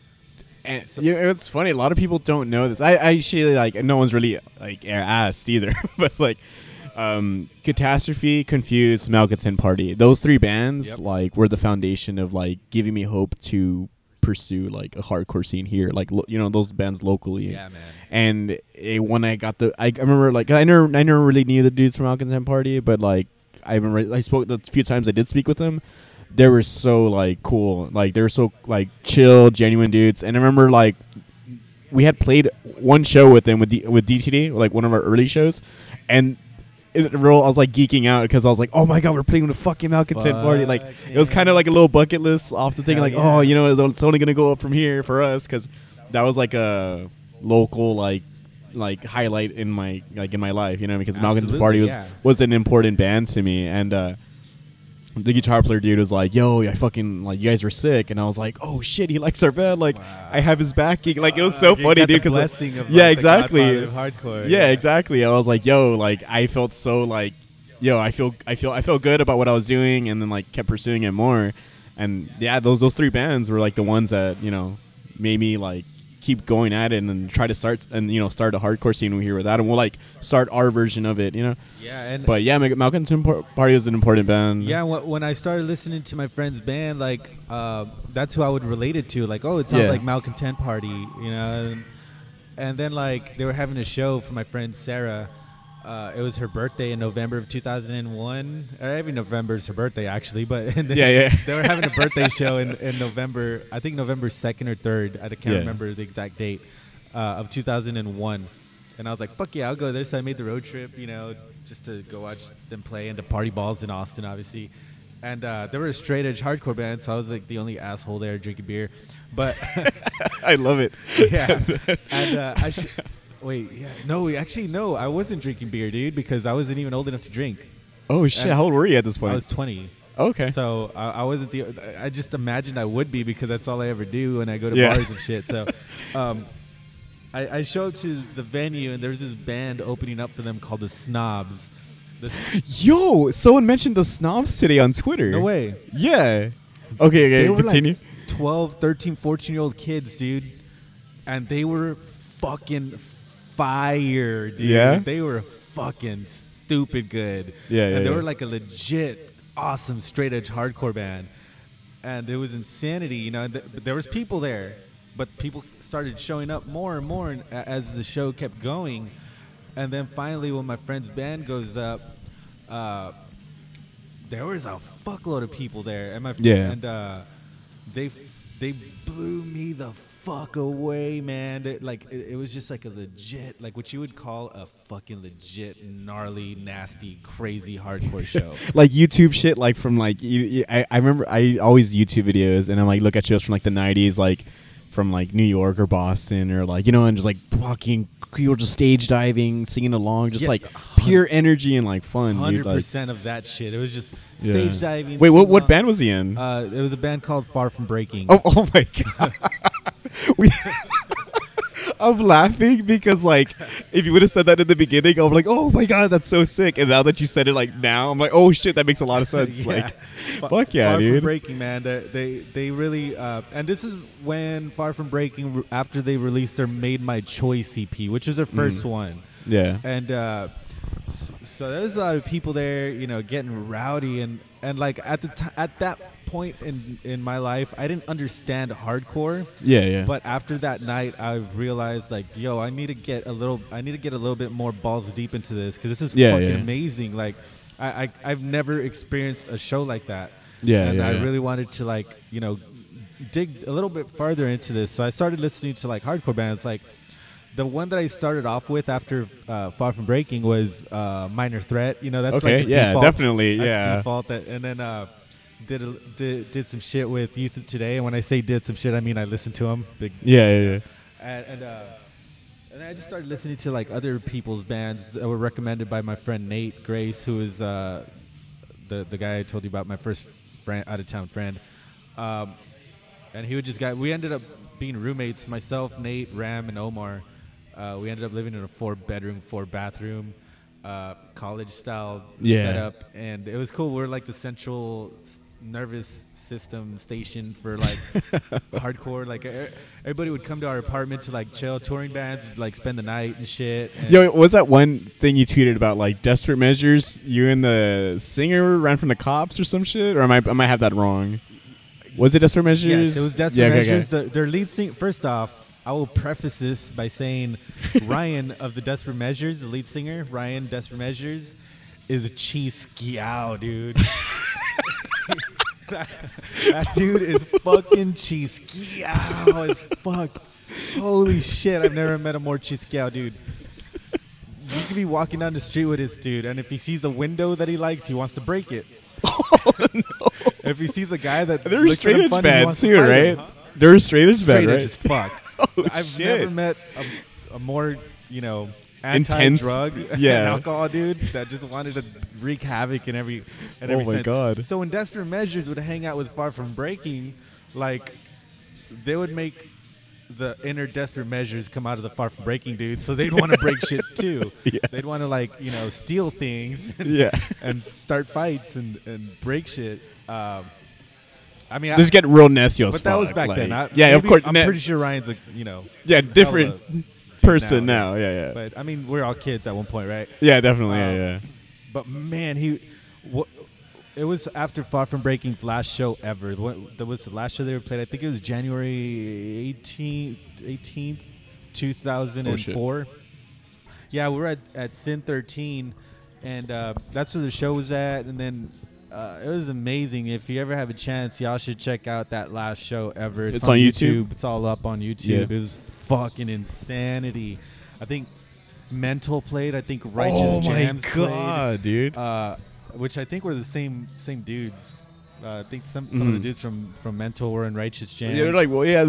And yeah, it's funny. A lot of people don't know this. I, I actually like no one's really like asked either, but like um, Catastrophe, Confused, Malcontent Party. Those three bands Yep. like were the foundation of like giving me hope to pursue like a hardcore scene here. Like lo- you know those bands locally. yeah man. And eh, when I got the, I, I remember like I never I never really knew the dudes from Malcontent Party, but like I remember I spoke the few times I did speak with them. They were so like cool, like they were so like chill, genuine dudes. And I remember like we had played one show with them with D- with DTD, like one of our early shows, and. It, real, I was like geeking out because I was like, "Oh my god, we're playing with a fucking Malcontent party!" Like Fuck, it was kind of like a little bucket list off the thing. Hell Like, yeah. oh, you know, it's- it's only gonna go up from here for us because that was like a local like like highlight in my like in my life. You know, because Malcontent party was yeah. was an important band to me, and uh, the guitar player dude was like, "Yo, I fucking like you guys were sick," and I was like, "Oh shit, he likes our band. Like, I have his backing. Like, it was so Uh, You funny, dude. the dude. 'cause, like- of, yeah, like, the exactly. Hardcore. yeah, exactly. I was like, "Yo, like I felt so like, yo, I feel, I feel, I felt good about what I was doing, and then like kept pursuing it more, and yeah, those those three bands were like the ones that you know made me like keep going at it and then try to start and you know start a hardcore scene here with that, and we'll like start our version of it, you know. Yeah, and But yeah, Mal- Malcontent Party is an important band. Yeah, wh- when I started listening to my friend's band, like uh, that's who I would relate it to. Like, oh, it sounds Yeah. like Malcontent Party, you know. And, and then like they were having a show for my friend Sarah. Uh, it was her birthday in November of 2001. Or every November is her birthday, actually. But and then Yeah, yeah. they were having a birthday show in, in November. I think November 2nd or 3rd. I can't Yeah. remember the exact date uh, of 2001. And I was like, fuck yeah, I'll go there. So I made the road trip, you know, just to go watch them play and to party balls in Austin, obviously. And uh, they were a straight edge hardcore band, so I was like the only asshole there drinking beer. But I love it. yeah, and uh, I sh- wait, yeah, no, actually, no, I wasn't drinking beer, dude, because I wasn't even old enough to drink. Oh shit! And How old were you at this point? I was 20. okay. So I, I wasn't the. I just imagined I would be because that's all I ever do when I go to Yeah. bars and shit. So, um, I, I show up to the venue and there's this band opening up for them called the Snobs. The, Yo, someone mentioned the snobs today on Twitter. no way. Yeah. Okay. Okay. Continue. like 12, 13, 14 year old kids, dude, and they were fucking fire, dude. Yeah? They were fucking stupid good. Yeah, yeah, And they yeah. were like a legit, awesome, straight edge hardcore band. And it was insanity, you know. Th- there was people there, but people started showing up more and more and as the show kept going. And then finally, when my friend's band goes up, uh, there was a fuckload of people there, and my fr- Yeah. and uh, they f- they blew me the fuck away, man. Like it, it was just like a legit, like what you would call a fucking legit, gnarly, nasty, crazy hardcore show. like YouTube shit, like from like you, you- I, I remember I always YouTube videos and I'm like look at shows from like the '90s, like from like New York or Boston or like you know, and just like fucking people just stage diving, singing along, just Yeah, like pure energy and like fun, Hundred like, percent of that shit. It was just yeah. stage diving. Wait, what what band was he in? Uh, it was a band called Far From Breaking. Oh, oh my god. we I'm laughing because like if you would have said that in the beginning, I'm like, oh my god, that's so sick. And now that you said it like now, I'm like, oh shit, that makes a lot of sense. Yeah. Like, fuck yeah, Far dude. From Breaking, man. They they, they really uh, and this is when Far From Breaking after they released their Made My Choice EP, which is their Mm. first one, yeah. and uh, so there was a lot of people there, you know, getting rowdy and and like at the t- at that point in in my life, I didn't understand hardcore. Yeah, yeah. But after that night, I realized like, yo, I need to get a little, I need to get a little bit more balls deep into this because this is Yeah, fucking yeah. amazing. Like, I, I I've never experienced a show like that. Yeah, and yeah, I really wanted to like, you know, dig a little bit farther into this. So I started listening to like hardcore bands. Like, the one that I started off with after uh, Far From Breaking was uh, Minor Threat. You know, that's Okay, like yeah, default. definitely, That's yeah. default. That, and then uh, did, a, did did some shit with Youth of Today. And when I say did some shit, I mean I listened to them. Big yeah, yeah, yeah. and and, uh, and I just started listening to like other people's bands that were recommended by my friend Nate Grace, who is uh, the the guy I told you about, my first friend, out of town friend. Um, and he would just got. We ended up being roommates. Myself, Nate, Ram, and Omar. Uh, we ended up living in a four bedroom, four bathroom, uh, college style Yeah. setup, and it was cool. We are like the central nervous system station for like hardcore. Like everybody would come to our apartment to like chill. Touring bands would like spend the night and shit. And Yo, was that one thing you tweeted about like desperate measures? You and the singer ran from the cops or some shit, or am I I might have that wrong? Was it desperate measures? Yes, it was Desperate Yeah, okay, okay. Measures. The- their lead singer. First off, I will preface this by saying Ryan of the Desperate Measures, the lead singer, Ryan Desperate Measures, is a cheese skiao, dude. that, that dude is fucking cheese chisqueado as fuck. Holy shit! I've never met a more cheese chisqueado dude. You could be walking down the street with this dude, and if he sees a window that he likes, he wants to break it. Oh, if he sees a guy that They're straight edge bad too, right? huh? They're straight edge bad, Straight edge as fuck. Oh, I've shit. never met a, a more, you know, Intense- anti-drug and yeah. alcohol dude that just wanted to wreak havoc in every in Oh every my sense. God. So when Desperate Measures would hang out with Far From Breaking, like they would make the inner Desperate Measures come out of the Far From Breaking dude, so they'd want to break shit too. Yeah. They'd want to like you know steal things and, Yeah. and start fights and and break shit. Um, I mean, I, Just get real nasty as but that was back like- then. I, yeah, of course. I'm na- pretty sure Ryan's a you know yeah, different person now, now. Yeah, yeah. But I mean, we're all kids at one point, right? yeah, definitely. Um, yeah, yeah. But man, he, what, it was after Far From Breaking's last show ever. That was the last show they ever played. I think it was January 18th, 18th 2004. yeah, we were at, at Sin 13, and uh, that's where the show was at. And then uh, it was amazing. If you ever have a chance, y'all should check out that last show ever. It's on YouTube? It's all up on YouTube. Yeah. It was fucking insanity. I think Mental played. I think Righteous oh my Jams god, dude. uh, which I think were the same same dudes. Uh, I think some some of the Mhm. dudes from from Mental were in Righteous Jams. yeah, they're like, well, yeah.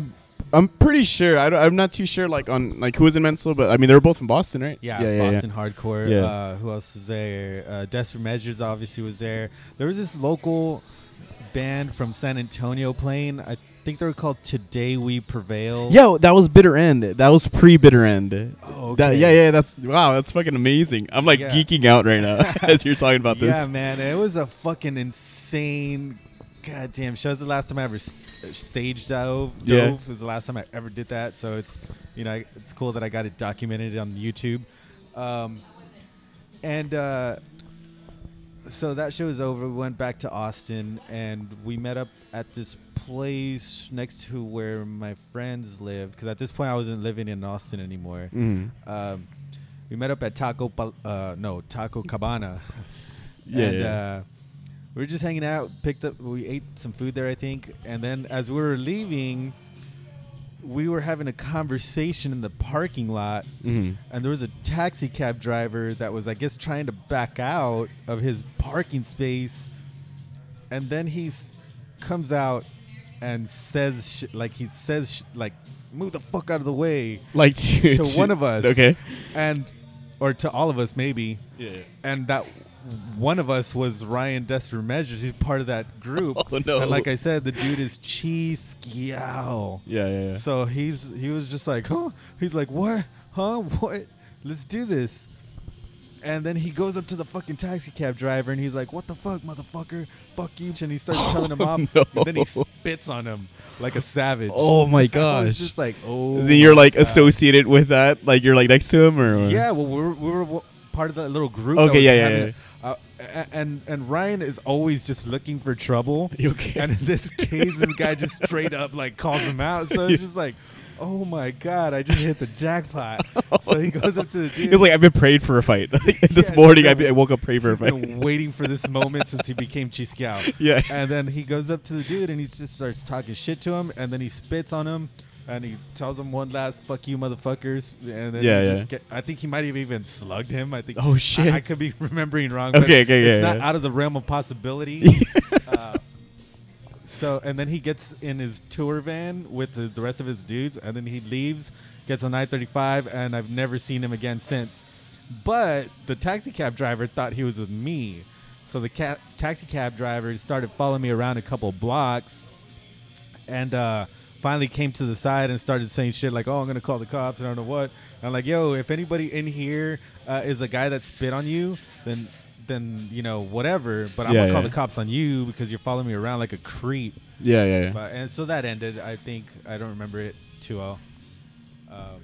I'm pretty sure. I I'm not too sure, like on like who was in Mental, but I mean they were both from Boston, right? Yeah, yeah, yeah. Boston hardcore. Yeah. Uh, who else was there? Uh, Desperate Measures obviously was there. There was this local band from San Antonio playing. I think they were called Today We Prevail. Yo, that was Bitter End. That was pre Bitter End. Oh, That, okay. yeah, yeah. That's wow. That's fucking amazing. I'm like Yeah. geeking out right now as you're talking about this. Yeah, man, it was a fucking insane, goddamn show. It's the last time I ever s- stage dove. Dove It was the last time I ever did that. So it's, you know, it's cool that I got it documented on YouTube. Um, and uh, so that show was over. We went back to Austin, and we met up at this place next to where my friends lived. Because at this point, I wasn't living in Austin anymore Mhm. um, we met up at Taco, Pal- uh, no Taco Cabana. Yeah, and, yeah. Uh, we were just hanging out. Picked up, we ate some food there, I think, and then as we were leaving, we were having a conversation in the parking lot, Mhm. and there was a taxi cab driver that was, I guess, trying to back out of his parking space, and then he comes out and says, sh- like he says, sh- like, move the fuck out of the way Like to, to one of us. Okay. and or to all of us maybe Yeah. and that one of us was Ryan Desperate Measures. He's part of that group. Oh, no. And like I said, the dude is cheese Skiao. Yeah, yeah, yeah. So he's he was just like, huh? He's like, what? Huh? What? Let's do this. And then he goes up to the fucking taxi cab driver and he's like, "What the fuck, motherfucker? Fuck you!" And he starts telling him off. no. And then he spits on him like a savage. Oh my gosh. just like, oh. then you're like God. associated with that. Like you're like next to him, or Yeah, well, we were, we were part of that little group. Okay, yeah, yeah, a- and and Ryan is always just looking for trouble. Okay? And in this case, this guy just straight up like calls him out. So it's just like, oh my god, I just hit the jackpot. so he goes up to the dude. He's like, I've been prayed for a fight. this Yeah, morning, I, I woke up prayed for a fight. been waiting for this moment since he became Chiscow. yeah. And then he goes up to the dude and he just starts talking shit to him. And then he spits on him. And he tells him one last "fuck you, motherfuckers." And then Yeah, he yeah. just get, I think he might have even slugged him. I think. Oh, shit. I, I could be remembering wrong. but Okay, okay, It's yeah, not yeah. out of the realm of possibility. uh, so, and then he gets in his tour van with the, the rest of his dudes, and then he leaves, gets on I-35, and I've never seen him again since. But the taxi cab driver thought he was with me. So the ca- taxi cab driver started following me around a couple blocks and uh, finally came to the side and started saying shit like, "Oh, I'm gonna call the cops." And I don't know what. And I'm like, "Yo, if anybody in here uh, is a guy that spit on you, then then you know whatever. But I'm Yeah, gonna call yeah. the cops on you because you're following me around like a creep." Yeah, yeah, yeah. But and so that ended. I think I don't remember it too well. Um,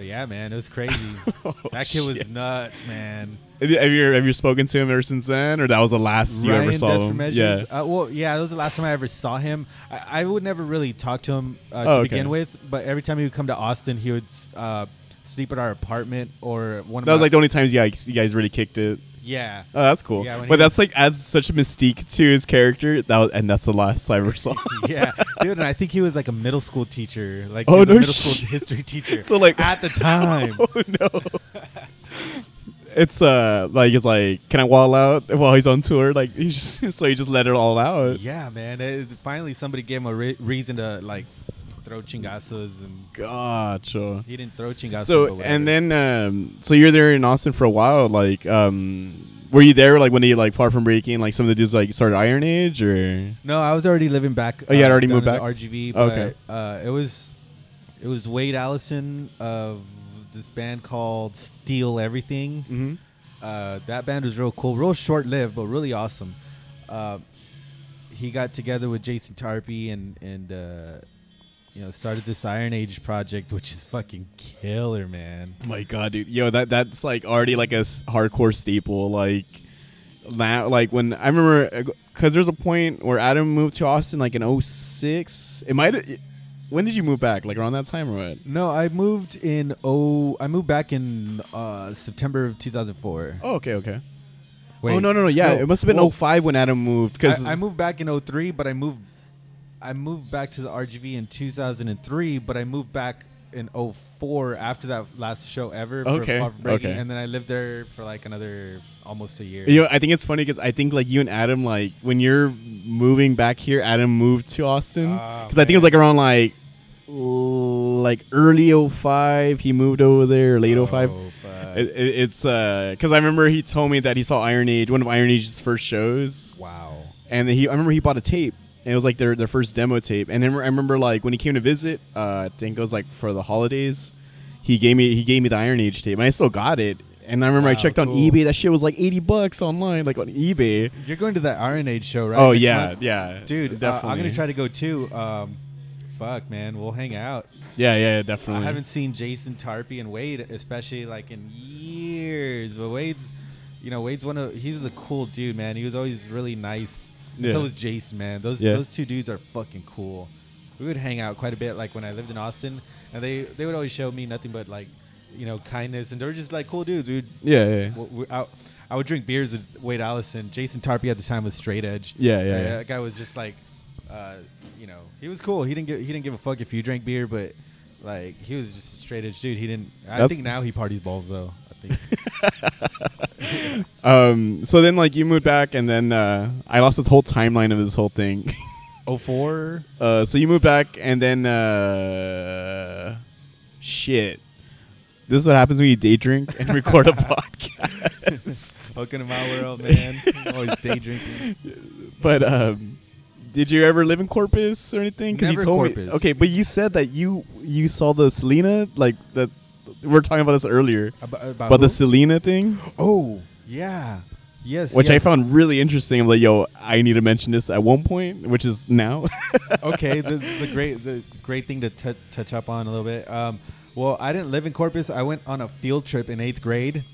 but yeah, man, it was crazy. that kid was Oh, nuts, man. Have you, have you spoken to him ever since then, or that was the last you ever saw him? Measures. Yeah. Uh, well, yeah, that was the last time I ever saw him. I, I would never really talk to him uh, to Oh, okay. begin with, but every time he would come to Austin, he would uh, sleep at our apartment or one of That was like the only times you guys, you guys really kicked it. Yeah. Oh, that's cool. Yeah, but that's like adds such a mystique to his character. That was, and that's the last cyber song. yeah, dude, and I think he was like a middle school teacher, like Oh, no middle school history teacher. so like at the time, oh no. It's uh like it's like can I wall out while he's on tour like he just so he just let it all out. yeah, man. It, finally, somebody gave him a re- reason to like throw chingazos, and Gotcha. he didn't throw chingazos. So and then um so you're there in Austin for a while like um were you there like when he like far from breaking like some of the dudes like started Iron Age or no, I was already living back. Oh, you had already down moved back? RGV. Okay. Uh, it was it was Wade Allison of this band called Steal Everything. mm-hmm. Uh, that band was real cool, real short lived, but really awesome. Uh, he got together with Jason Tarpey and and uh, you know started this Iron Age project, which is fucking killer, man. my god dude. Yo that that's like already like a s- hardcore staple like that, like when I remember because there's a point where Adam moved to Austin like in 06 it might when did you move back? Like around that time or what? No, I moved in oh, I moved back in uh, September of 2004. oh okay okay. Wait, oh no no no yeah it must have been well, 05 when Adam moved because I, I moved back in 03, but I moved I moved back to the RGV in 2003, but I moved back in 04 after that last show ever. Okay, okay. And then I lived there for like another almost a year. You know, I think it's funny because I think like you and Adam, like when you're moving back here, Adam moved to Austin Ah, because I think it was like around like like early 05 he moved over there late 05 Oh, fuck. it, it, it's uh because I remember he told me that he saw Iron Age one of Iron Age's first shows wow. and he I remember he bought a tape and it was like their their first demo tape and then I remember like when he came to visit uh I think it was like for the holidays he gave me he gave me the Iron Age tape and I still got it and I remember I Wow, checked on eBay that shit was like 80 bucks online like on eBay You're going to that Iron Age show, right? oh next yeah month? yeah Dude, uh, I'm going to try to go too. Um, fuck, man. We'll hang out. yeah yeah definitely. I haven't seen Jason Tarpey and Wade, especially like in years. But Wade's, you know, Wade's one of he's a cool dude, man. He was always really nice. Yeah. So was Jason, man. Those Yeah. those two dudes are fucking cool. We would hang out quite a bit, like when I lived in Austin, and they they would always show me nothing but like, you know, kindness, and they were just like cool dudes. We would yeah yeah w- w- I, I would drink beers with Wade Allison. Jason Tarpey at the time was straight edge. Yeah, yeah, yeah. That guy was just like, uh, you know, he was cool. He didn't give he didn't give a fuck if you drank beer, but like he was just a straight edge dude. He didn't. I That's- think now he parties balls though. Um so then like you moved back and then uh I lost the whole timeline of this whole thing Oh four. uh so you moved back and then uh shit this is what happens when you day drink and record a podcast Welcome to my world, man. Always day drinking. but um did you ever live in Corpus or anything? you Never told me. Corpus. Okay, but you said that you you saw the Selena like that. We were talking about this earlier About, about about the? Selena thing. oh yeah, yes. which I found really interesting. I'm like, yo, I need to mention this at one point, which is now. okay, this is a great, this is a great thing to t- touch up on a little bit. Um, well, I didn't live in Corpus. I went on a field trip in eighth grade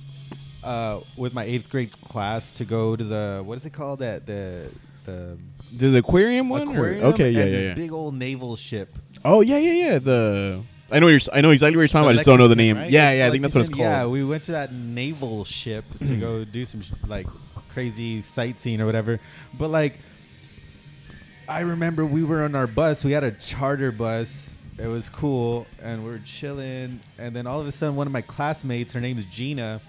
uh, with my eighth grade class to go to the what is it called? That the the the aquarium one. aquarium. Okay, yeah, yeah, this yeah. Big old naval ship. Oh yeah, yeah, yeah. The I know you're. I know exactly what you're talking about. I just don't know the name. right? Yeah, yeah. I think that's what it's called. Yeah, we went to that naval ship to go do some sh- like crazy sightseeing or whatever. But like, I remember we were on our bus. We had a charter bus. It was cool, and we are chilling. And then all of a sudden, one of my classmates, her name is Gina.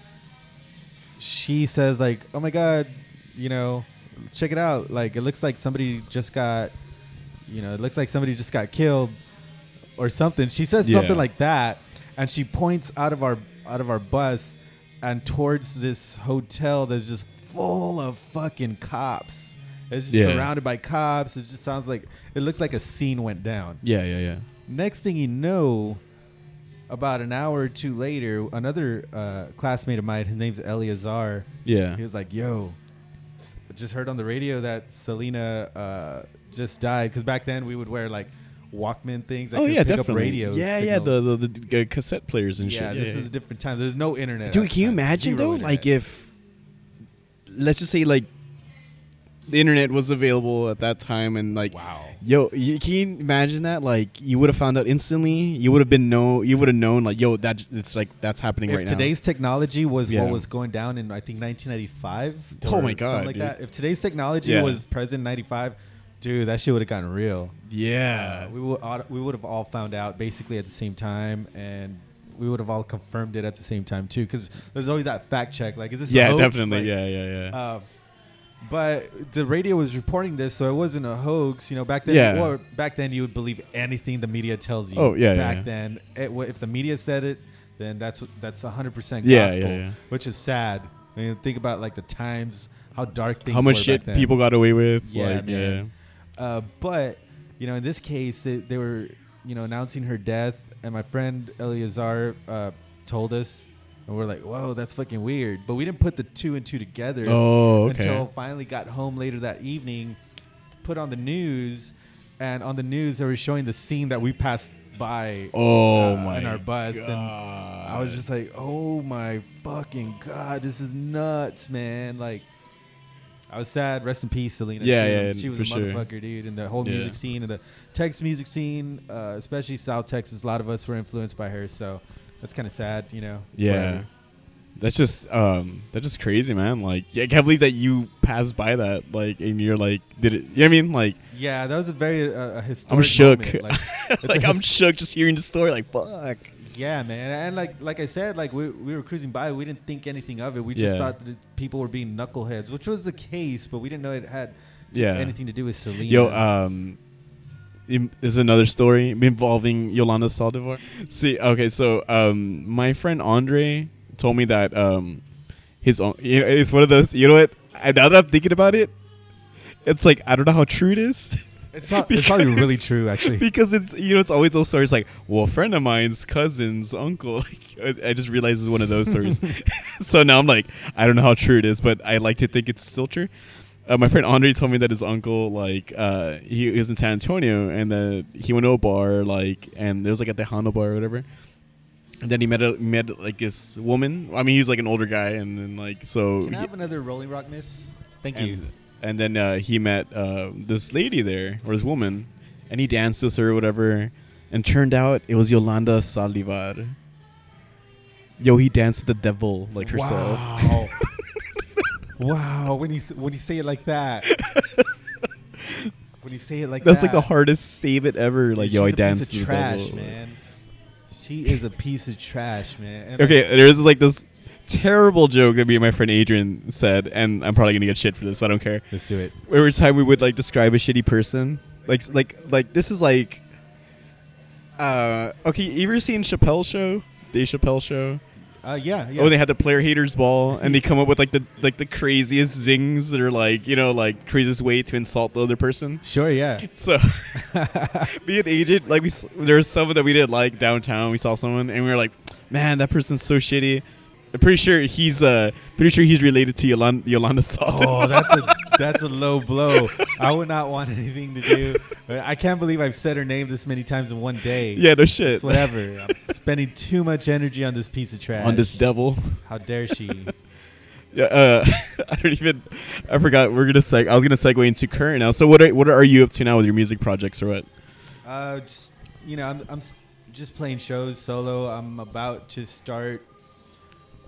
She says like, "Oh my god, you know, check it out. Like, it looks like somebody just got, you know, it looks like somebody just got killed." Or something. She says Yeah. something like that, and she points out of our out of our bus and towards this hotel that's just full of fucking cops. It's just Yeah. surrounded by cops. It just sounds like it looks like a scene went down. Yeah, yeah, yeah. Next thing you know, about an hour or two later, another uh, classmate of mine, his name's Eleazar, Yeah. he was like, "Yo, just heard on the radio that Selena uh, just died." Because back then we would wear like Walkman things that oh yeah, pick definitely. up radio. yeah, yeah. The, the the uh, cassette players and shit. yeah, shit. this is a different time. There's no internet. Dude, can you imagine Zero though? Like if, let's just say like, the internet was available at that time, and like, Wow. yo, you, can you imagine that? Like, you would have found out instantly. You would have been know. You would have known, like, yo, that it's like that's happening right now. If right today's technology was Yeah. what was going down in I think 1995, Oh my God, like dude. that. If today's technology Yeah. was present in 95, dude, that shit would have gotten real. Yeah, Uh, we would we would have all found out basically at the same time, and we would have all confirmed it at the same time too. Because there's always that fact check, like, is this? a yeah, definitely. Like, yeah, yeah, yeah. Uh, but the radio was reporting this, so it wasn't a hoax. You know, back then, Yeah. or back then, you would believe anything the media tells you. Oh, yeah, Back yeah. then, it, if the media said it, then that's that's 100 percent Yeah, gospel, yeah, yeah. which is sad. I mean, think about like the times, how dark things. How much shit people got away with? Yeah, like, man. Uh, but you know, in this case, they, they were you know announcing her death, and my friend Eleazar uh, told us, and we're like, "Whoa, that's fucking weird." But we didn't put the two and two together. Oh, okay. until finally got home later that evening, put on the news, and on the news they were showing the scene that we passed by. oh uh, my in our bus, God. and I was just like, "Oh my fucking god, this is nuts, man!" Like. I was sad. Rest in peace, Selena. Yeah, she, yeah, she was a sure. motherfucker, dude. And the whole Yeah. music scene and the Texas music scene, uh, especially South Texas, a lot of us were influenced by her. So that's kind of sad, you know. It's Yeah. whatever. That's just um that's just crazy, man. Like yeah, I can't believe that you passed by that. Like and you're like did it you know what I mean? Like Yeah, that was a very uh, a historic. shook. moment. Like, like I'm shook just hearing the story like fuck. Yeah, man, and like like I said, like we, we were cruising by, we didn't think anything of it. We just Yeah. thought that people were being knuckleheads, which was the case, but we didn't know it had Yeah. anything to do with Selena. Yo, um im- is another story involving Yolanda Saldivar. See, okay, so um my friend Andre told me that um his own you know, it's one of those you know what? I, now that I'm thinking about it, it's like I don't know how true it is. it's, prob- it's probably really true, actually. because it's you know it's always those stories like well a friend of mine's cousin's uncle like, I I just realized it's one of those stories so now I'm like I don't know how true it is but I like to think it's still true uh, my friend Andre told me that his uncle like uh he was in San Antonio and then he went to a bar like and it was like a Tejano bar or whatever and then he met a met like this woman I mean he's like an older guy and then like so Can I he- have another Rolling Rock, miss? Thank you. And, then uh, he met uh, this lady there, or this woman, and he danced with her or whatever. And turned out it was Yolanda Saldivar. Yo, he danced with the devil like herself. Wow. wow. When you when you say it like that. when you say it like that That's that. like the hardest statement ever. Like, yo, I danced piece with of the trash, devil. man. She is a piece of trash, man. And Okay, there's like this terrible joke that me and my friend Adrian said, and I'm probably gonna get shit for this. But I don't care. let's do it. every time we would like describe a shitty person like like like this is like uh okay you ever seen chappelle show The chappelle show Uh, yeah, yeah. oh they had the player haters ball and they come up with like the like the craziest zings that are like you know like craziest way to insult the other person sure, yeah. so me and Adrian like we there was someone that we didn't like downtown we saw someone and we were like man that person's so shitty i'm pretty sure he's uh pretty sure he's related to yolanda yolanda Salt. Oh, that's a that's a low blow. I would not want anything to do. I can't believe I've said her name this many times in one day. yeah no shit It's whatever. I'm spending too much energy on this piece of trash. on this devil How dare she? Yeah, uh, I don't even. I forgot. We're gonna seg. I was gonna segue into current now. So what are what are you up to now with your music projects or what? Uh, just you know, I'm I'm just playing shows solo. I'm about to start,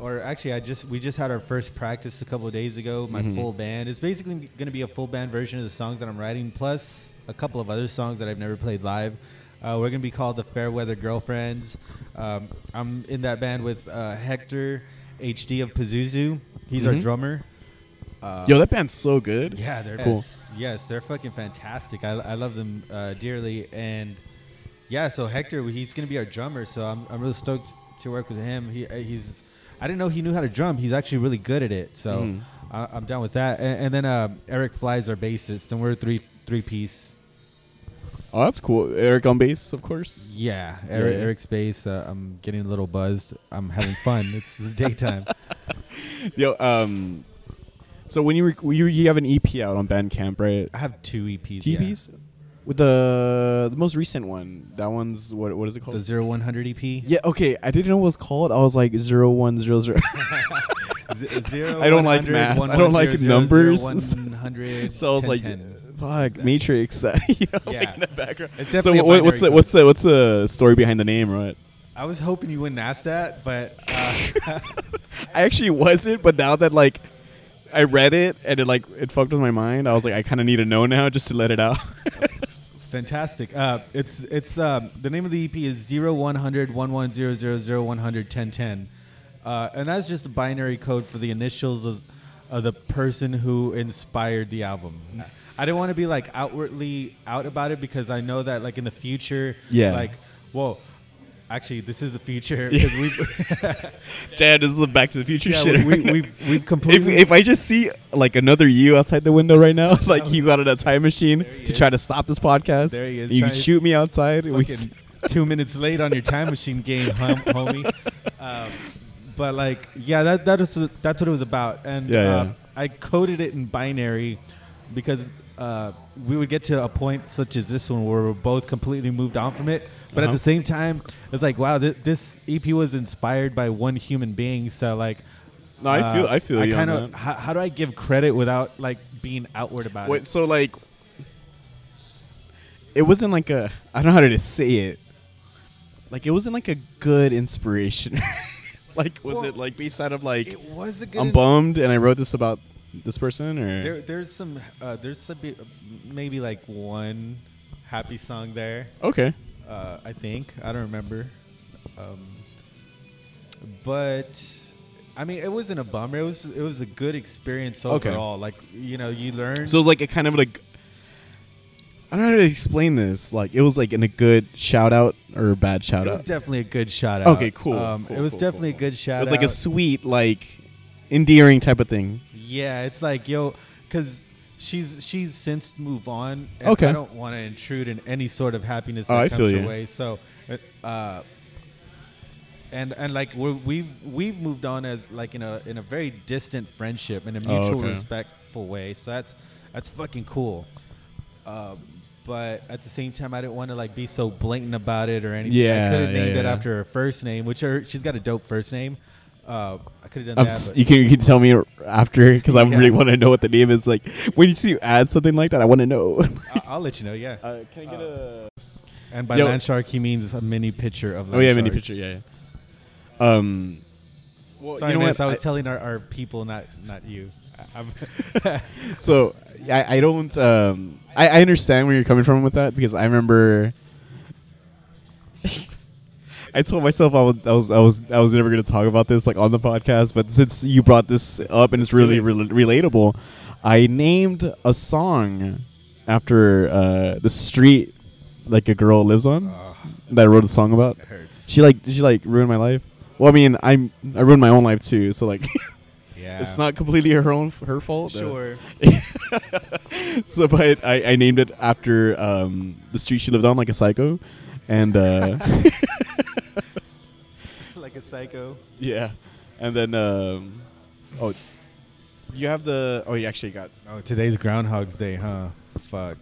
or actually, I just we just had our first practice a couple of days ago. My Mhm. full band. It's basically going to be a full band version of the songs that I'm writing, plus a couple of other songs that I've never played live. Uh, we're going to be called the Fairweather Girlfriends. Um, I'm in that band with uh, Hector HD of Pazuzu. He's our Mhm. drummer. Uh, Yo, that band's so good. yeah, they're Cool. Yes, yes, they're fucking fantastic. I, I love them uh, dearly, and yeah. So Hector, he's gonna be our drummer. So I'm, I'm really stoked to work with him. He uh, he's I didn't know he knew how to drum. He's actually really good at it. So Mhm. I, I'm down with that. And, and then uh, Eric Flies our bassist, and we're a three three piece. Oh, that's cool. Eric on bass, of course. Yeah, Eric, Yeah. Eric's bass. Uh, I'm getting a little buzzed. I'm having fun. it's, it's daytime. Yo, um, so when you rec- you you have an EP out on Bandcamp, right? I have two EPs. yeah. With the the most recent one. That one's what what is it called? The zero one hundred EP. yeah. Okay, I didn't know what it was called. I was like zero one zero zero. Z- zero, I don't like 100, math. I don't like zero, zero, numbers. 100, So I was 10, like, 10. fuck, Matrix. you know, like Yeah. in the background. So what, what's the what's the what's the story behind the name, right? I was hoping you wouldn't ask that, but uh, I actually wasn't, but now that like I read it and it like it fucked with my mind, I was like, I kind of need to know now just to let it out. Fantastic. Uh, it's it's um, the name of the EP is zero one hundred one one zero zero zero one hundred ten ten, uh, and that's just a binary code for the initials of, of the person who inspired the album. I didn't want to be like outwardly out about it because I know that like in the future, Yeah. like whoa. Actually, this is future because we've Dad, this is the Back to the Future yeah, shit. we, we, we've we've if, completely if I just see like another you outside the window right now, like you got in a time machine to try to stop this podcast, There he is, you can shoot me outside. we two minutes late on your time machine game, hom- homie. Um, but like, yeah, that that is that's what it was about, and Yeah, uh, yeah. I coded it in binary because uh, we would get to a point such as this one where we're both completely moved on from it, but at Uh-huh. the same time, it's like, wow, th- this EP was inspired by one human being, so like. no, I feel uh, I feel I kind of how, how do I give credit without like being outward about Wait, it? so like, it wasn't like a I don't know how to say it. Like it wasn't like a good inspiration. like was Well, it like based out of like It was a good. I'm ins- bummed and I wrote this about this person or There, there's some, uh, there's some, maybe like one happy song there. okay. Uh, I think I don't remember, um, but I mean, it wasn't a bummer. It was, it was a good experience Okay. overall. Like you know, you learn. So it was like a kind of like I don't know how to explain this. Like it was like in a good shout out or a bad shout out. it was out. definitely a good shout out. Okay, cool, Um, cool, it was cool, definitely cool. a good shout It was out. like a sweet, like endearing type of thing. Yeah, it's like yo, because she's she's since moved on. And Okay. I don't want to intrude in any sort of happiness Oh, that I comes feel her you. way. So, uh, and and like we're, we've we've moved on as like in a in a very distant friendship in a Oh, mutual okay. respectful way. So that's that's fucking cool. Um, but at the same time, I didn't want to like be so blatant about it or anything. Yeah, I could have yeah, named it after her first name, which her, she's got a dope first name. Uh, I could have done I'm that. s- but- you can you can tell me after because I Yeah. really want to know what the name is. Like when you see you add something like that, I want to know. I- I'll let you know. Yeah. Uh, can I get a? And by Yo. land shark, he means a mini picture of. Oh land yeah, mini sharks. picture. Yeah. yeah. Um. Well, Sorry, you know Ness, what? I was I- telling our, our people, not not you. I- I'm so I, I don't um I, I understand where you're coming from with that because I remember I told myself I was I was I was I was never gonna talk about this like on the podcast, but since you brought this up and it's really rel relatable, I named a song after uh, the street like a girl lives on that I wrote a song about. She like she like ruined my life. Well, I mean, I'm I ruined my own life too, so like Yeah. it's not completely her own her fault. uh, sure. so but I, I named it after um, the street she lived on like a psycho and uh, psycho. yeah and then um, oh you have the oh you actually got Oh, today's Groundhog's Day, huh? Fuck.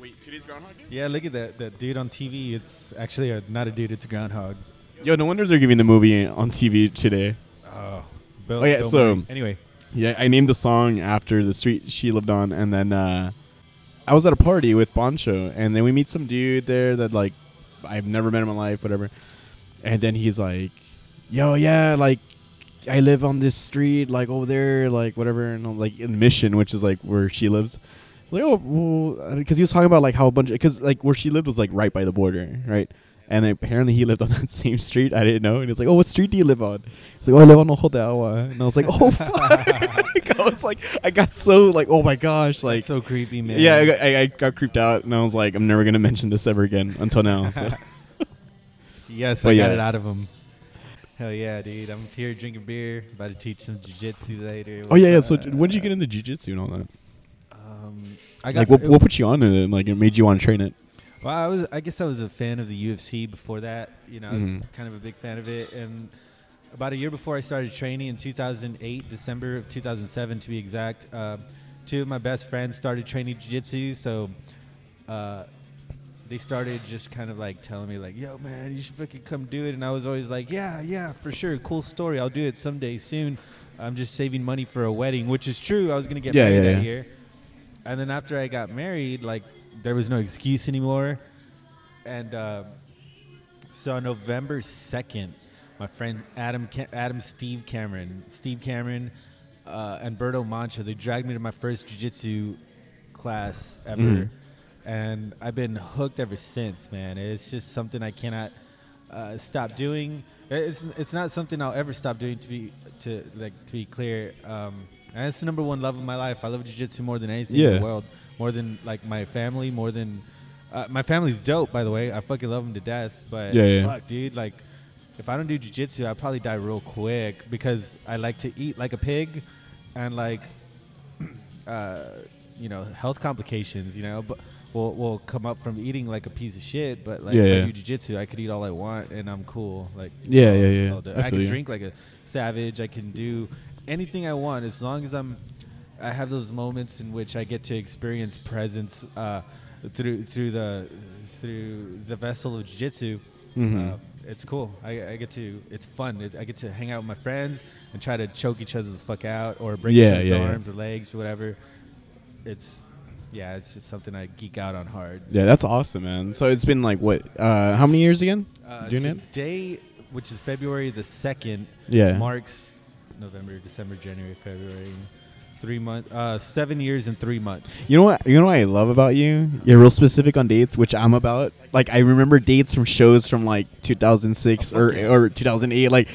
wait today's groundhog day Yeah, look at that that dude on TV. It's actually a, not a dude. It's a groundhog. yo no wonder they're giving the movie on tv today Oh. Bill, Oh, yeah, Bill so- Murray. anyway, yeah i named the song after the street she lived on and then uh, i was at a party with boncho and then we meet some dude there that like i've never met in my life whatever and then he's like yo yeah like i live on this street like over there like whatever and I'm like in mission which is like where she lives like oh because he was talking about like how a bunch because like where she lived was like right by the border right and apparently he lived on that same street i didn't know and it's like oh what street do you live on he's like oh i live on Ojo de Agua. and i was like oh fuck i was like i got so like oh my gosh like That's so creepy, man. yeah I got, I, I got creeped out and i was like i'm never gonna mention this ever again until now so yes, But I got yeah. it out of him. Hell yeah, dude! I'm here drinking beer. About to teach some jujitsu later. oh yeah yeah so when did you get into jiu-jitsu and all that Um, I like what, what put you on it like it made you want to train it Well, I was. I guess I was a fan of the UFC before that. You know, I was Mhm. kind of a big fan of it. And about a year before I started training in 2008, December of 2007 to be exact, uh, two of my best friends started training jiu-jitsu. So uh, they started just kind of like telling me like, "Yo, man, you should fucking come do it." And I was always like, "Yeah, yeah, for sure, cool story. I'll do it someday soon." I'm just saving money for a wedding, which is true. I was gonna get Yeah, married yeah, that yeah. year, and then after I got married, like there was no excuse anymore, and uh, so on November second, my friend Adam Ca- Adam Steve Cameron, Steve Cameron, uh, and Berto Mancha, they dragged me to my first jiu-jitsu class ever, Mhm. And I've been hooked ever since. Man, it's just something I cannot uh, stop doing. It's it's not something I'll ever stop doing. To be to like to be clear, um, and it's the number one love of my life. I love jiu-jitsu more than anything in the world, more than like my family, more than uh, my family's dope. By the way, I fucking love them to death. But Yeah, yeah. fuck, dude, like if I don't do jiu-jitsu, I'd probably die real quick because I like to eat like a pig, and like uh, you know health complications. You know, but will will come up from eating like a piece of shit. But like Yeah, yeah. I do jiu-jitsu, I could eat all I want and I'm cool. Like Yeah, yeah, yeah. all. I I, can you. drink like a savage. I can do anything I want as long as I'm. I have those moments in which I get to experience presence uh, through through the through the vessel of jiu-jitsu. Mhm. Uh, it's cool. I, I get to. It's fun. It, I get to hang out with my friends and try to choke each other the fuck out or break each other's yeah, yeah. arms or legs or whatever. It's yeah. It's just something I geek out on hard. Yeah, that's awesome, man. So it's been like what? Uh, how many years again? Uh, Doing it? today, which is February the second, Yeah. marks November, December, January, February, three months, uh, seven years and three months. You know what? You know what I love about you? You're real specific on dates, which I'm about. Like I remember dates from shows from like 2006 Oh, or or 2008, like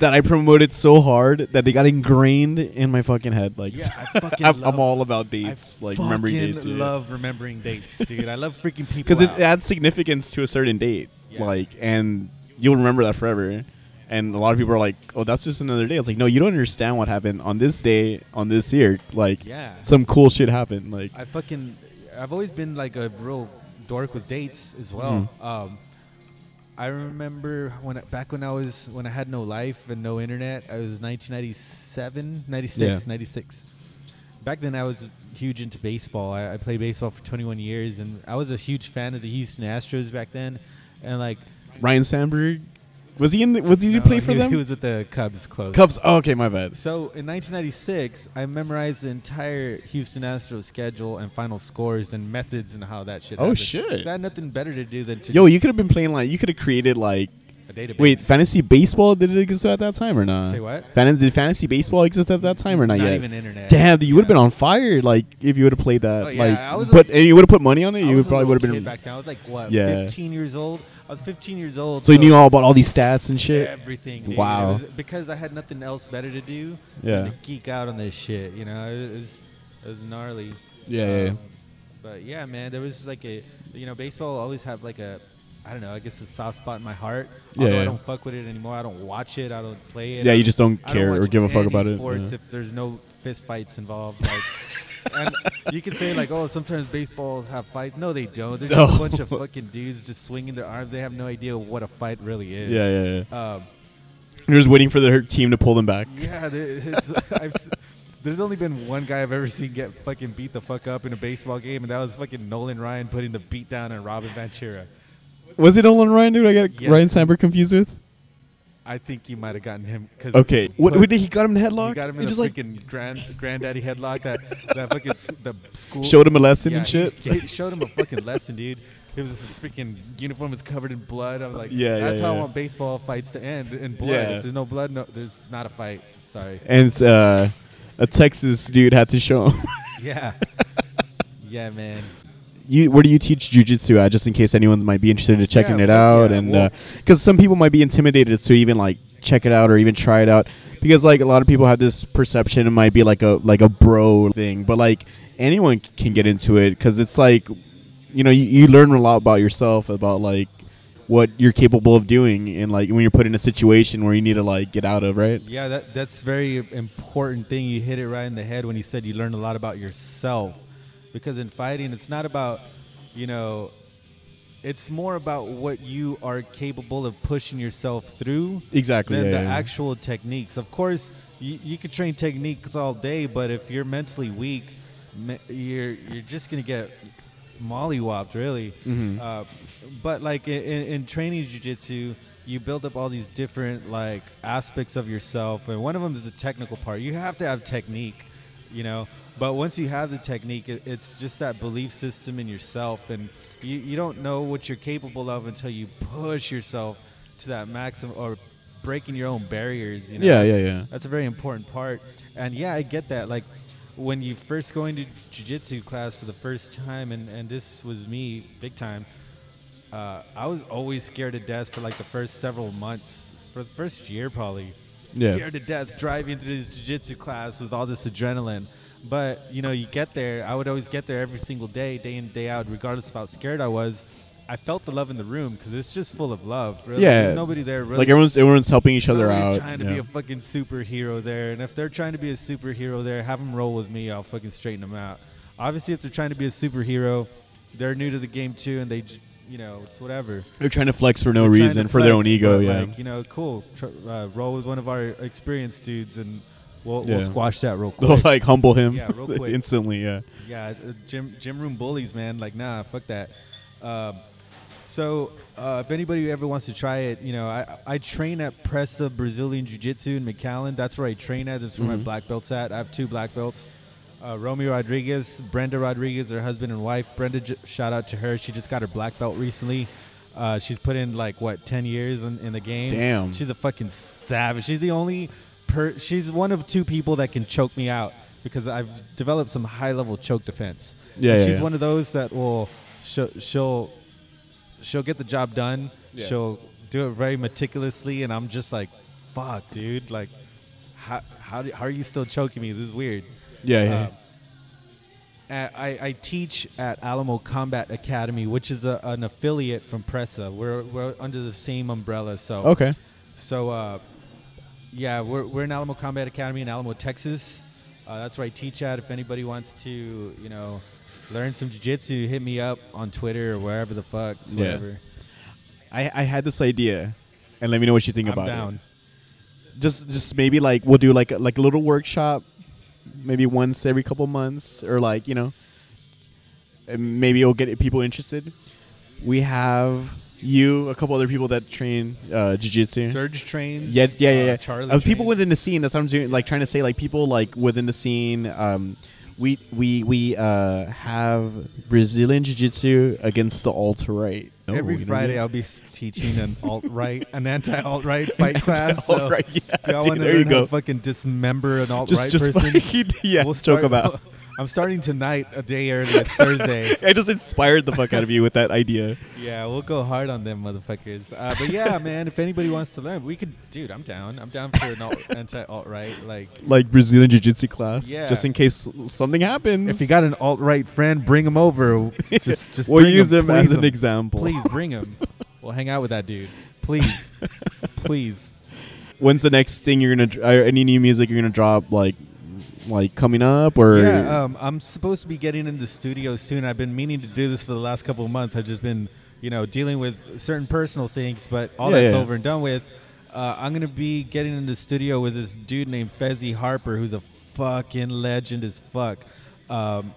that I promoted so hard that they got ingrained in my fucking head. Like Yeah, I fucking I'm, love- I'm all about I dates, like remembering fucking dates. love remembering dates, dude. I love freaking people. because it adds significance to a certain date, Yeah. like, and you'll remember that forever. And a lot of people are like, "Oh, that's just another day." It's like, no, you don't understand what happened on this day, on this year. Like, yeah, some cool shit happened. Like, I fucking, I've always been like a real dork with dates as well. Mm-hmm. Um, I remember when back when I was when I had no life and no internet. I was 1997, 96, Yeah. 96. Back then, I was huge into baseball. I, I played baseball for 21 years, and I was a huge fan of the Houston Astros back then. And like, Ryne Sandberg, was he in? The, was he no, play for he, them? He was with the Cubs close. Cubs. Oh, okay, my bad. So in 1996, I memorized the entire Houston Astros schedule and final scores and methods and how that shit. Oh, happened. shit. I had nothing better to do than to Yo, you could have been playing like you could have created like. A database. Wait, fantasy baseball did it exist at that time or not? Say what? Fan- did fantasy baseball exist at that time or not, yet. Not yet? even internet. Damn, you would have Yeah. been on fire. Like if you would have played that. Oh, yeah, like, I was but and you would have put money on it. I You was probably would have been. back then. I was like what? Yeah. 15 years old. I was 15 years old. So you knew all about all these stats and shit. everything. Dude. Wow. Because I had nothing else better to do. Yeah. Than to geek out on this shit. You know, it was it was gnarly. Yeah, yeah, yeah. Um, But yeah, man, there was like a you know baseball always have like a I don't know I guess a soft spot in my heart. Yeah, Although yeah. I don't fuck with it anymore. I don't watch it. I don't play it. Yeah, you don't- just don't I care or give a fuck about it. Sports Yeah. if there's no fist fights involved. Like, and you can say like, oh, sometimes baseballs have fights. No, they don't. There's just a bunch of fucking dudes just swinging their arms. They have no idea what a fight really is. Yeah, yeah, yeah. Um, You're just waiting for their team to pull them back. yeah, there- it's, I've, there's only been one guy I've ever seen get fucking beat the fuck up in a baseball game, and that was fucking Nolan Ryan putting the beat down on Robin Ventura. Was it Nolan Ryan? Dude, I got Yes. Ryne Sandberg confused with. I think you might have gotten him because Okay, what, what did he got him in the headlock? He got him He in a just like freaking grand granddaddy headlock. That that fucking s- the school showed him a lesson Yeah, and he- shit. He, showed him a fucking lesson, dude. His freaking uniform was covered in blood. I'm like, Yeah, that's yeah, how yeah. I want baseball fights to end in blood. Yeah. If there's no blood, no, there's not a fight. Sorry. and uh, a Texas dude had to show him. Yeah. yeah, man. You where do you teach jujitsu at? Just in case anyone might be interested in checking Yeah, it out, yeah, and well- uh, because some people might be intimidated to even like check it out or even try it out because like a lot of people have this perception it might be like a like a bro thing, but like anyone can get into it because it's like you know you, you learn a lot about yourself about like what you're capable of doing and like when you're put in a situation where you need to like get out of right Yeah, that that's very important thing. You hit it right in the head when you said you learn a lot about yourself. Because in fighting, it's not about, you know, it's more about what you are capable of pushing yourself through exactly than yeah, the yeah. actual techniques. Of course, you, you could train techniques all day, but if you're mentally weak, me- you're you're just gonna get mollywopped, really. Mhm. Uh, but like in, in, in training jujitsu, you build up all these different like aspects of yourself, and one of them is the technical part. You have to have technique, you know. But once you have the technique, it, it's just that belief system in yourself, and you, you don't know what you're capable of until you push yourself to that maximum or breaking your own barriers. You know? Yeah, yeah, That's- yeah. That's a very important part. And yeah, I get that. Like when you first go into jujitsu class for the first time, and, and this was me big time, uh, I was always scared to death for like the first several months, for the first year probably. Yeah. Scared to death driving to this jiu-jitsu class with all this adrenaline. But, you know, you get there. I would always get there every single day, day in, day out, regardless of how scared I was. I felt the love in the room because it's just full of love. Really. Yeah. There's nobody there really. Like everyone's everyone's helping each other Nobody's out. trying to yeah. be a fucking superhero there, and if they're trying to be a superhero there, have them roll with me. I'll fucking straighten them out. Obviously, if they're trying to be a superhero, they're new to the game too, and they, j- you know, it's whatever. They're trying to flex for no They're reason for their own ego. Yeah. like, you know, cool. Tr- uh, roll with one of our experienced dudes, and we'll, Yeah. we'll squash that real quick. They'll like humble him Yeah, real quick. instantly. Yeah. Yeah, uh, gym gym room bullies, man. Like, nah, fuck that. Um, so, uh, if anybody ever wants to try it, you know, I I train at Pressa Brazilian Jiu Jitsu in McAllen. That's where I train at. That's where my Mhm. black belts at. I have two black belts. Uh, Romeo Rodriguez, Brenda Rodriguez, her husband and wife. Brenda, j- shout out to her. She just got her black belt recently. Uh, she's put in like what ten years in, in the game. Damn. she's a fucking savage. She's the only per. She's one of two people that can choke me out because I've developed some high level choke defense. Yeah, yeah, she's yeah. one of those that will she'll she'll, she'll get the job done. Yeah. She'll do it very meticulously, and I'm just like, fuck, dude. Like, how how, do, how are you still choking me? This is weird. Yeah. Yeah. Um, uh, I, I teach at Alamo Combat Academy, which is a, an affiliate from Pressa. We're, we're under the same umbrella. So okay. so, uh, yeah, we're, we're in Alamo Combat Academy in Alamo, Texas. Uh, that's where I teach at. If anybody wants to, you know, learn some jiu-jitsu, hit me up on Twitter or wherever the fuck. Yeah. Whatever. I I had this idea, and let me know what you think I'm about down. it. Just just maybe like we'll do like a, like a little workshop, maybe once every couple months, or like you know, maybe it'll get people interested. We have you, a couple other people that train uh, jiu-jitsu. Serge trains. Yeah, yeah, yeah. uh. Charlie Uh, people within the scene. That's what I'm doing. Like trying to say, like people like within the scene. Um, we we we uh, have Brazilian jiu-jitsu against the alt right. Every Friday I'll be teaching an alt right, an anti alt right fight class. So right. Yeah, if y'all want to there you go. fucking dismember an alt Just right just person, fucking yeah. we'll talk about. I'm starting tonight, a day early. It's Thursday. I just inspired the fuck out of you with that idea. Yeah, we'll go hard on them motherfuckers. Uh, but yeah, man, if anybody wants to learn, we could, dude. I'm down. I'm down for an alt, anti alt right. Like, Like Brazilian jiu-jitsu class, Yeah. just in case something happens. if you got an alt right friend, bring him over. Just, just we'll use him as please an example. Please bring him. We'll hang out with that dude. Please, please. When's the next thing you're gonna? dr- Uh, any new music you're gonna drop? Like, like coming up or? Yeah, um, I'm supposed to be getting in the studio soon. I've been meaning to do this for the last couple of months. I've just been, you know, dealing with certain personal things, but all Yeah, that's yeah. over and done with. Uh, I'm gonna be getting in the studio with this dude named Fezzi Harper, who's a fucking legend as fuck. Um,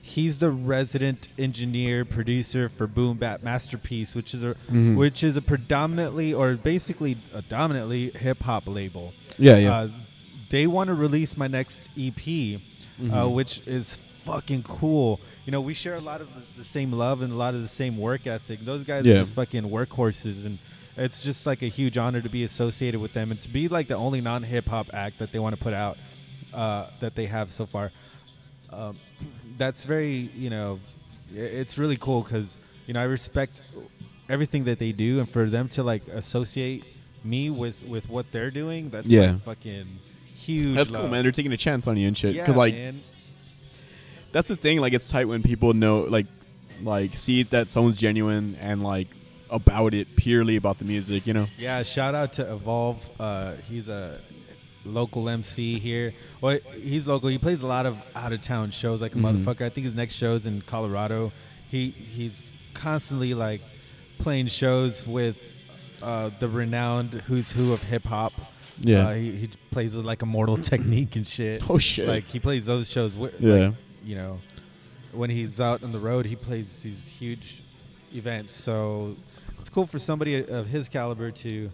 he's the resident engineer producer for Boom Bap Masterpiece, which is a Mhm. which is a predominantly or basically a dominantly hip hop label. yeah, yeah. Uh, they want to release my next EP, uh, Mhm. which is fucking cool. You know, we share a lot of the, the same love and a lot of the same work ethic. Those guys Yeah. are just fucking workhorses, and it's just like a huge honor to be associated with them and to be like the only non hip hop act that they want to put out uh, that they have so far. Um, that's very, you know, it's really cool because you know I respect everything that they do, and for them to like associate me with with what they're doing, that's Yeah. like fucking huge. That's cool, man. They're taking a chance on you and shit. Yeah, Cause like man. that's the thing. Like it's tight when people know, like, like see that someone's genuine and like about it purely about the music. You know. Yeah, shout out to Evolve. Uh, he's a local MC here. Well, he's local. He plays a lot of out of town shows like a Mhm. motherfucker. I think his next show's in Colorado. He he's constantly like playing shows with uh, the renowned who's who of hip hop. Yeah. uh, he, he plays with like Immortal Technique and shit. Oh shit. Like he plays those shows with, Yeah. like, you know, when he's out on the road, he plays these huge events. So it's cool for somebody of his caliber to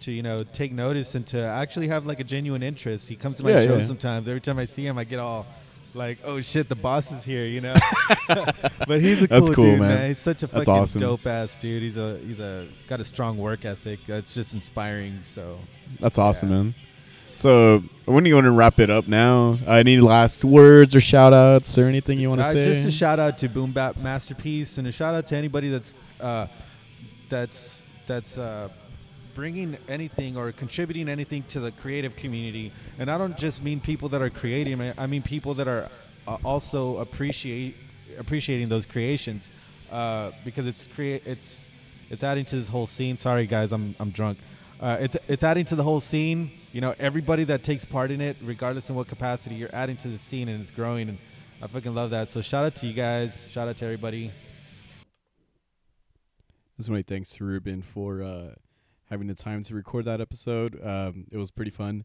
to you know take notice and to actually have like a genuine interest. He comes to my Yeah, shows yeah. sometimes. Every time I see him, I get all like, "Oh shit, the boss is here," you know. but he's a That's cool, cool, dude, man. man. He's such a That's fucking awesome. dope ass dude. He's a he's a got a strong work ethic. That's just inspiring. So That's awesome, Yeah. man. So when you want to wrap it up now? Uh, any last words or shout outs or anything you want to Uh, say? Just a shout out to Boom Bap Masterpiece and a shout out to anybody that's uh, that's that's uh, bringing anything or contributing anything to the creative community. And I don't just mean people that are creating. I- mean people that are uh, also appreciate appreciating those creations uh, because it's create it's it's adding to this whole scene. Sorry guys, I'm I'm drunk. Uh, it's it's adding to the whole scene. You know, everybody that takes part in it, regardless in what capacity, you're adding to the scene and it's growing. And I fucking love that. So shout out to you guys. Shout out to everybody. Just want to thanks to Ruben for uh, having the time to record that episode. Um, it was pretty fun.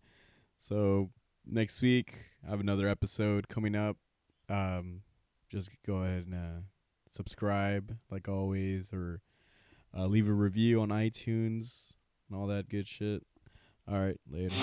So next week I have another episode coming up. Um, just go ahead and uh, subscribe like always, or uh, leave a review on iTunes and all that good shit. All right, later.